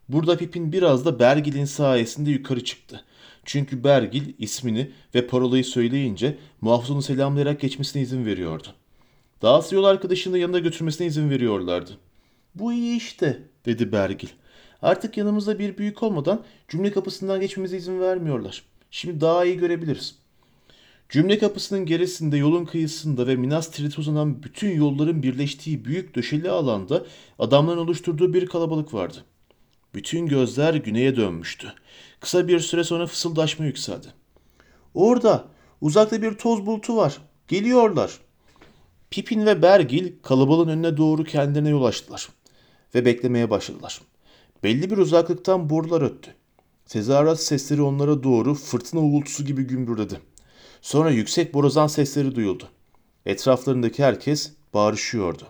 S1: Burada Pipin biraz da Bergil'in sayesinde yukarı çıktı. Çünkü Bergil ismini ve parolayı söyleyince muhafızını selamlayarak geçmesine izin veriyordu. Dahası yol arkadaşını yanına götürmesine izin veriyorlardı. Bu iyi işte dedi Bergil. Artık yanımızda bir büyük olmadan cümle kapısından geçmemize izin vermiyorlar. Şimdi daha iyi görebiliriz. Cümle kapısının gerisinde yolun kıyısında ve Minas Tirith'e uzanan bütün yolların birleştiği büyük döşeli alanda adamların oluşturduğu bir kalabalık vardı. Bütün gözler güneye dönmüştü. Kısa bir süre sonra fısıldaşma yükseldi. Orada, uzakta bir toz bulutu var. Geliyorlar. Pipin ve Bergil kalabalığın önüne doğru kendilerine yol açtılar ve beklemeye başladılar. Belli bir uzaklıktan borular öttü. Tezahürat sesleri onlara doğru fırtına uğultusu gibi gümbürdedi. Sonra yüksek borazan sesleri duyuldu. Etraflarındaki herkes bağırışıyordu.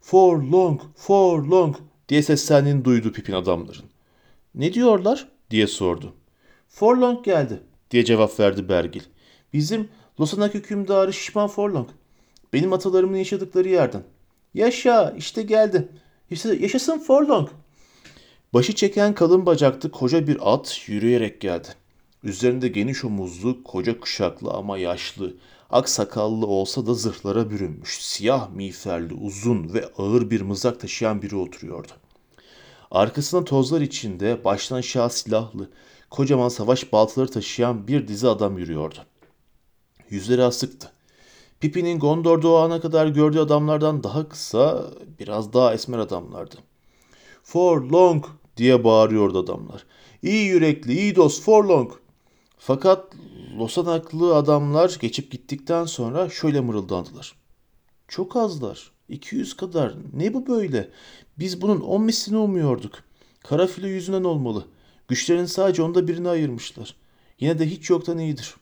S1: For long, for long diye seslendiğini duydu Pipin adamların. Ne diyorlar diye sordu. For long geldi diye cevap verdi Bergil. Bizim Losanak hükümdarı Şişman Forlong. Benim atalarımın yaşadıkları yerden. Yaşa işte geldi. İşte yaşasın Forlong. Başı çeken kalın bacaklı koca bir at yürüyerek geldi. Üzerinde geniş omuzlu, koca kuşaklı ama yaşlı, ak sakallı olsa da zırhlara bürünmüş, siyah miğferli, uzun ve ağır bir mızrak taşıyan biri oturuyordu. Arkasında tozlar içinde baştan aşağı silahlı, kocaman savaş baltaları taşıyan bir dizi adam yürüyordu. Yüzleri asıktı. Pipi'nin Gondor'da o ana kadar gördüğü adamlardan daha kısa, biraz daha esmer adamlardı. For long diye bağırıyordu adamlar. İyi yürekli, iyi dost for long. Fakat Losanaklı adamlar geçip gittikten sonra şöyle mırıldandılar. Çok azlar. 200 kadar. Ne bu böyle? Biz bunun 10 mislini umuyorduk. Kara filo yüzünden olmalı. Güçlerin sadece onda birini ayırmışlar. Yine de hiç yoktan iyidir.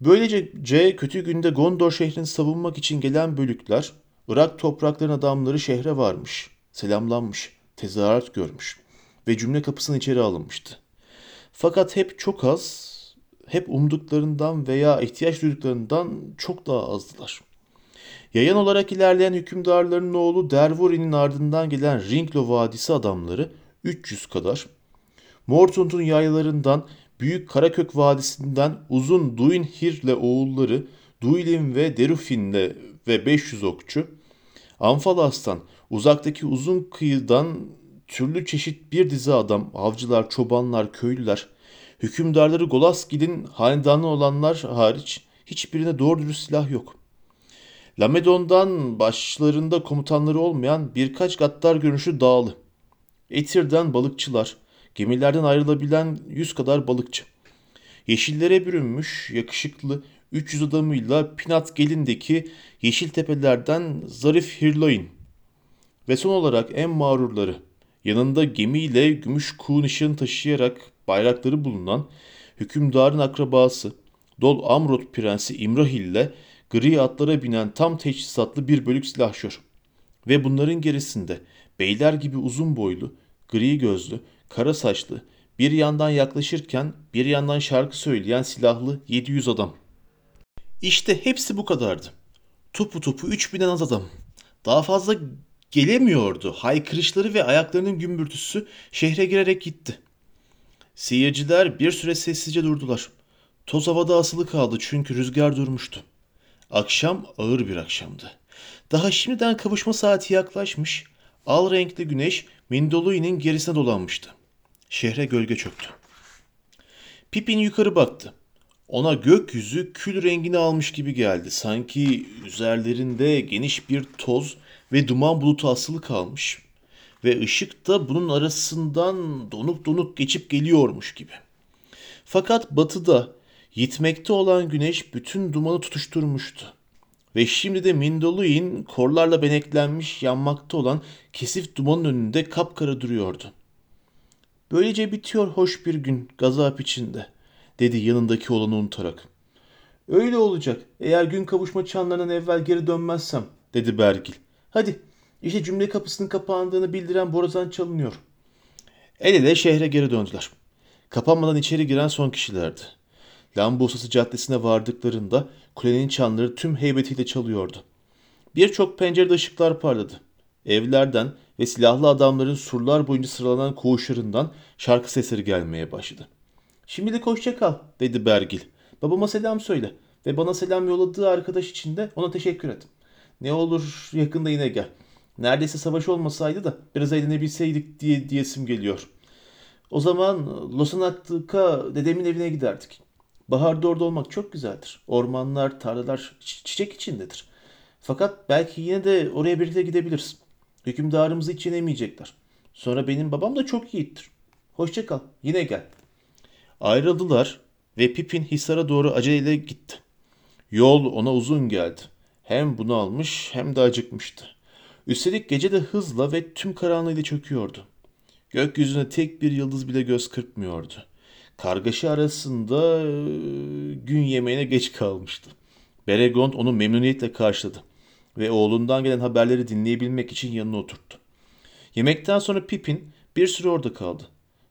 S1: Böylece C kötü günde Gondor şehrini savunmak için gelen bölükler, Irak topraklarının adamları şehre varmış, selamlanmış, tezahürat görmüş ve cümle kapısına içeri alınmıştı. Fakat hep çok az, hep umduklarından veya ihtiyaç duyduklarından çok daha azdılar. Yayan olarak ilerleyen hükümdarların oğlu Dervori'nin ardından gelen Ringlo Vadisi adamları 300 kadar, Mortunt'un yaylarından Büyük Karakök Vadisi'nden uzun Duinhir'le oğulları Duilin ve Derufin'le ve 500 okçu, Anfalas'tan uzaktaki uzun kıyıdan türlü çeşit bir dizi adam, avcılar, çobanlar, köylüler, hükümdarları Golaskil'in hanedanı olanlar hariç hiçbirine doğru dürüst silah yok. Lamedon'dan başlarında komutanları olmayan birkaç gaddar görünüşü dağlı. Etir'den balıkçılar, gemilerden ayrılabilen yüz kadar balıkçı. Yeşillere bürünmüş, yakışıklı 300 adamıyla Pinat Gelin'deki yeşil tepelerden Zarif Hirloin ve son olarak en mağrurları yanında gemiyle gümüş kuğu nişanı taşıyarak bayrakları bulunan hükümdarın akrabası Dol Amrot Prensi İmrahil ile gri atlara binen tam teçhizatlı bir bölük silahşör. Ve bunların gerisinde beyler gibi uzun boylu, gri gözlü, kara saçlı, bir yandan yaklaşırken bir yandan şarkı söyleyen silahlı 700 adam. İşte hepsi bu kadardı. Topu topu 3000'den az adam. Daha fazla gelemiyordu. Haykırışları ve ayaklarının gümbürtüsü şehre girerek gitti. Seyirciler bir süre sessizce durdular. Toz havada asılı kaldı çünkü rüzgar durmuştu. Akşam ağır bir akşamdı. Daha şimdiden kavuşma saati yaklaşmış, al renkli güneş Mindolui'nin gerisine dolanmıştı. Şehre gölge çöktü. Pippin yukarı baktı. Ona gökyüzü kül rengini almış gibi geldi. Sanki üzerlerinde geniş bir toz ve duman bulutu asılı kalmış. Ve ışık da bunun arasından donuk donuk geçip geliyormuş gibi. Fakat batıda yitmekte olan güneş bütün dumanı tutuşturmuştu. Ve şimdi de Mindoluin korlarla beneklenmiş yanmakta olan kesif dumanın önünde kapkara duruyordu. Böylece bitiyor hoş bir gün gazap içinde, dedi yanındaki olanı unutarak. Öyle olacak eğer gün kavuşma çanlarından evvel geri dönmezsem, dedi Bergil. Hadi işte cümle kapısının kapandığını bildiren borazan çalınıyor. El ele şehre geri döndüler. Kapanmadan içeri giren son kişilerdi. Lambosası Caddesi'ne vardıklarında kulenin çanları tüm heybetiyle çalıyordu. Birçok pencerede ışıklar parladı. Evlerden ve silahlı adamların surlar boyunca sıralanan koğuşlarından şarkı sesleri gelmeye başladı. Şimdilik hoşça kal, dedi Bergil. Babama selam söyle ve bana selam yolladığı arkadaş için de ona teşekkür et. Ne olur yakında yine gel. Neredeyse savaş olmasaydı da biraz eğlenebilseydik diye diyesim geliyor. O zaman Losanak'ta dedemin evine giderdik. Baharda orada olmak çok güzeldir. Ormanlar, tarlalar çi- çiçek içindedir. Fakat belki yine de oraya birlikte gidebiliriz. Hükümdarımızı hiç yenemeyecekler. Sonra benim babam da çok yiğittir. Hoşça kal, yine gel. Ayrıldılar ve Pipin Hisar'a doğru aceleyle gitti. Yol ona uzun geldi. Hem bunalmış hem de acıkmıştı. Üstelik gece de hızla ve tüm karanlığıyla çöküyordu. Gökyüzüne tek bir yıldız bile göz kırpmıyordu. Kargaşa arasında e, gün yemeğine geç kalmıştı. Beregond onu memnuniyetle karşıladı ve oğlundan gelen haberleri dinleyebilmek için yanına oturttu. Yemekten sonra Pippin bir süre orada kaldı.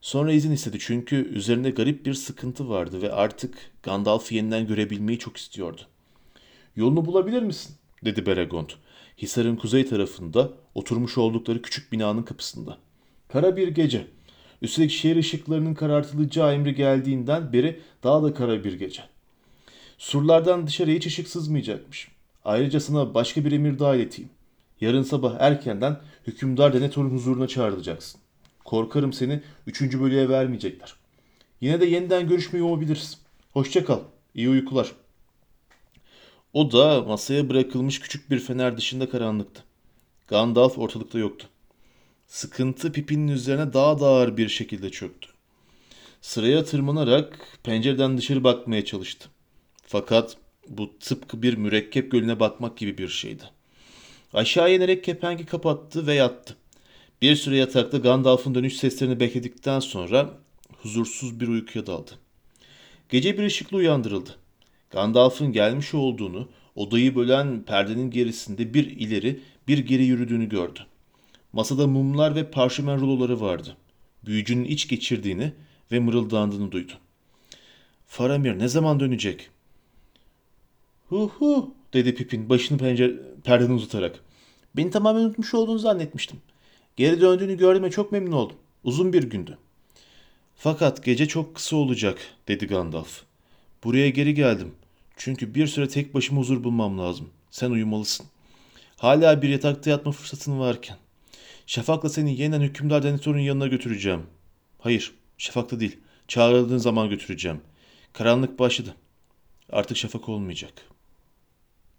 S1: Sonra izin istedi çünkü üzerinde garip bir sıkıntı vardı ve artık Gandalf'ı yeniden görebilmeyi çok istiyordu. Yolunu bulabilir misin? dedi Beregond. Hisar'ın kuzey tarafında oturmuş oldukları küçük binanın kapısında. Kara bir gece. Üstelik şehir ışıklarının karartılacağı emri geldiğinden beri daha da kara bir gece. Surlardan dışarıya hiç ışık sızmayacakmış. Ayrıca sana başka bir emir daha ileteyim. Yarın sabah erkenden hükümdar denetorun huzuruna çağrılacaksın. Korkarım seni üçüncü bölüye vermeyecekler. Yine de yeniden görüşmeyi umabiliriz. Hoşça kal. İyi uykular. O da masaya bırakılmış küçük bir fener dışında karanlıktı. Gandalf ortalıkta yoktu. Sıkıntı Pippin'in üzerine daha da ağır bir şekilde çöktü. Sıraya tırmanarak pencereden dışarı bakmaya çalıştı. Fakat bu tıpkı bir mürekkep gölüne bakmak gibi bir şeydi. Aşağı inerek kepengi kapattı ve yattı. Bir süre yatakta Gandalf'ın dönüş seslerini bekledikten sonra huzursuz bir uykuya daldı. Gece bir ışıkla uyandırıldı. Gandalf'ın gelmiş olduğunu, odayı bölen perdenin gerisinde bir ileri bir geri yürüdüğünü gördü. Masada mumlar ve parşömen ruloları vardı. Büyücünün iç geçirdiğini ve mırıldandığını duydu. Faramir ne zaman dönecek? Hu hu dedi Pipin başını pencere, perdeden uzatarak. Beni tamamen unutmuş olduğunu zannetmiştim. Geri döndüğünü gördüğüme çok memnun oldum. Uzun bir gündü. Fakat gece çok kısa olacak dedi Gandalf. Buraya geri geldim. Çünkü bir süre tek başıma huzur bulmam lazım. Sen uyumalısın. Hala bir yatakta yatma fırsatın varken. Şafak'la seni yeniden hükümdar denetorun yanına götüreceğim. Hayır, Şafak'ta değil. Çağrıldığın zaman götüreceğim. Karanlık başladı. Artık şafak olmayacak.''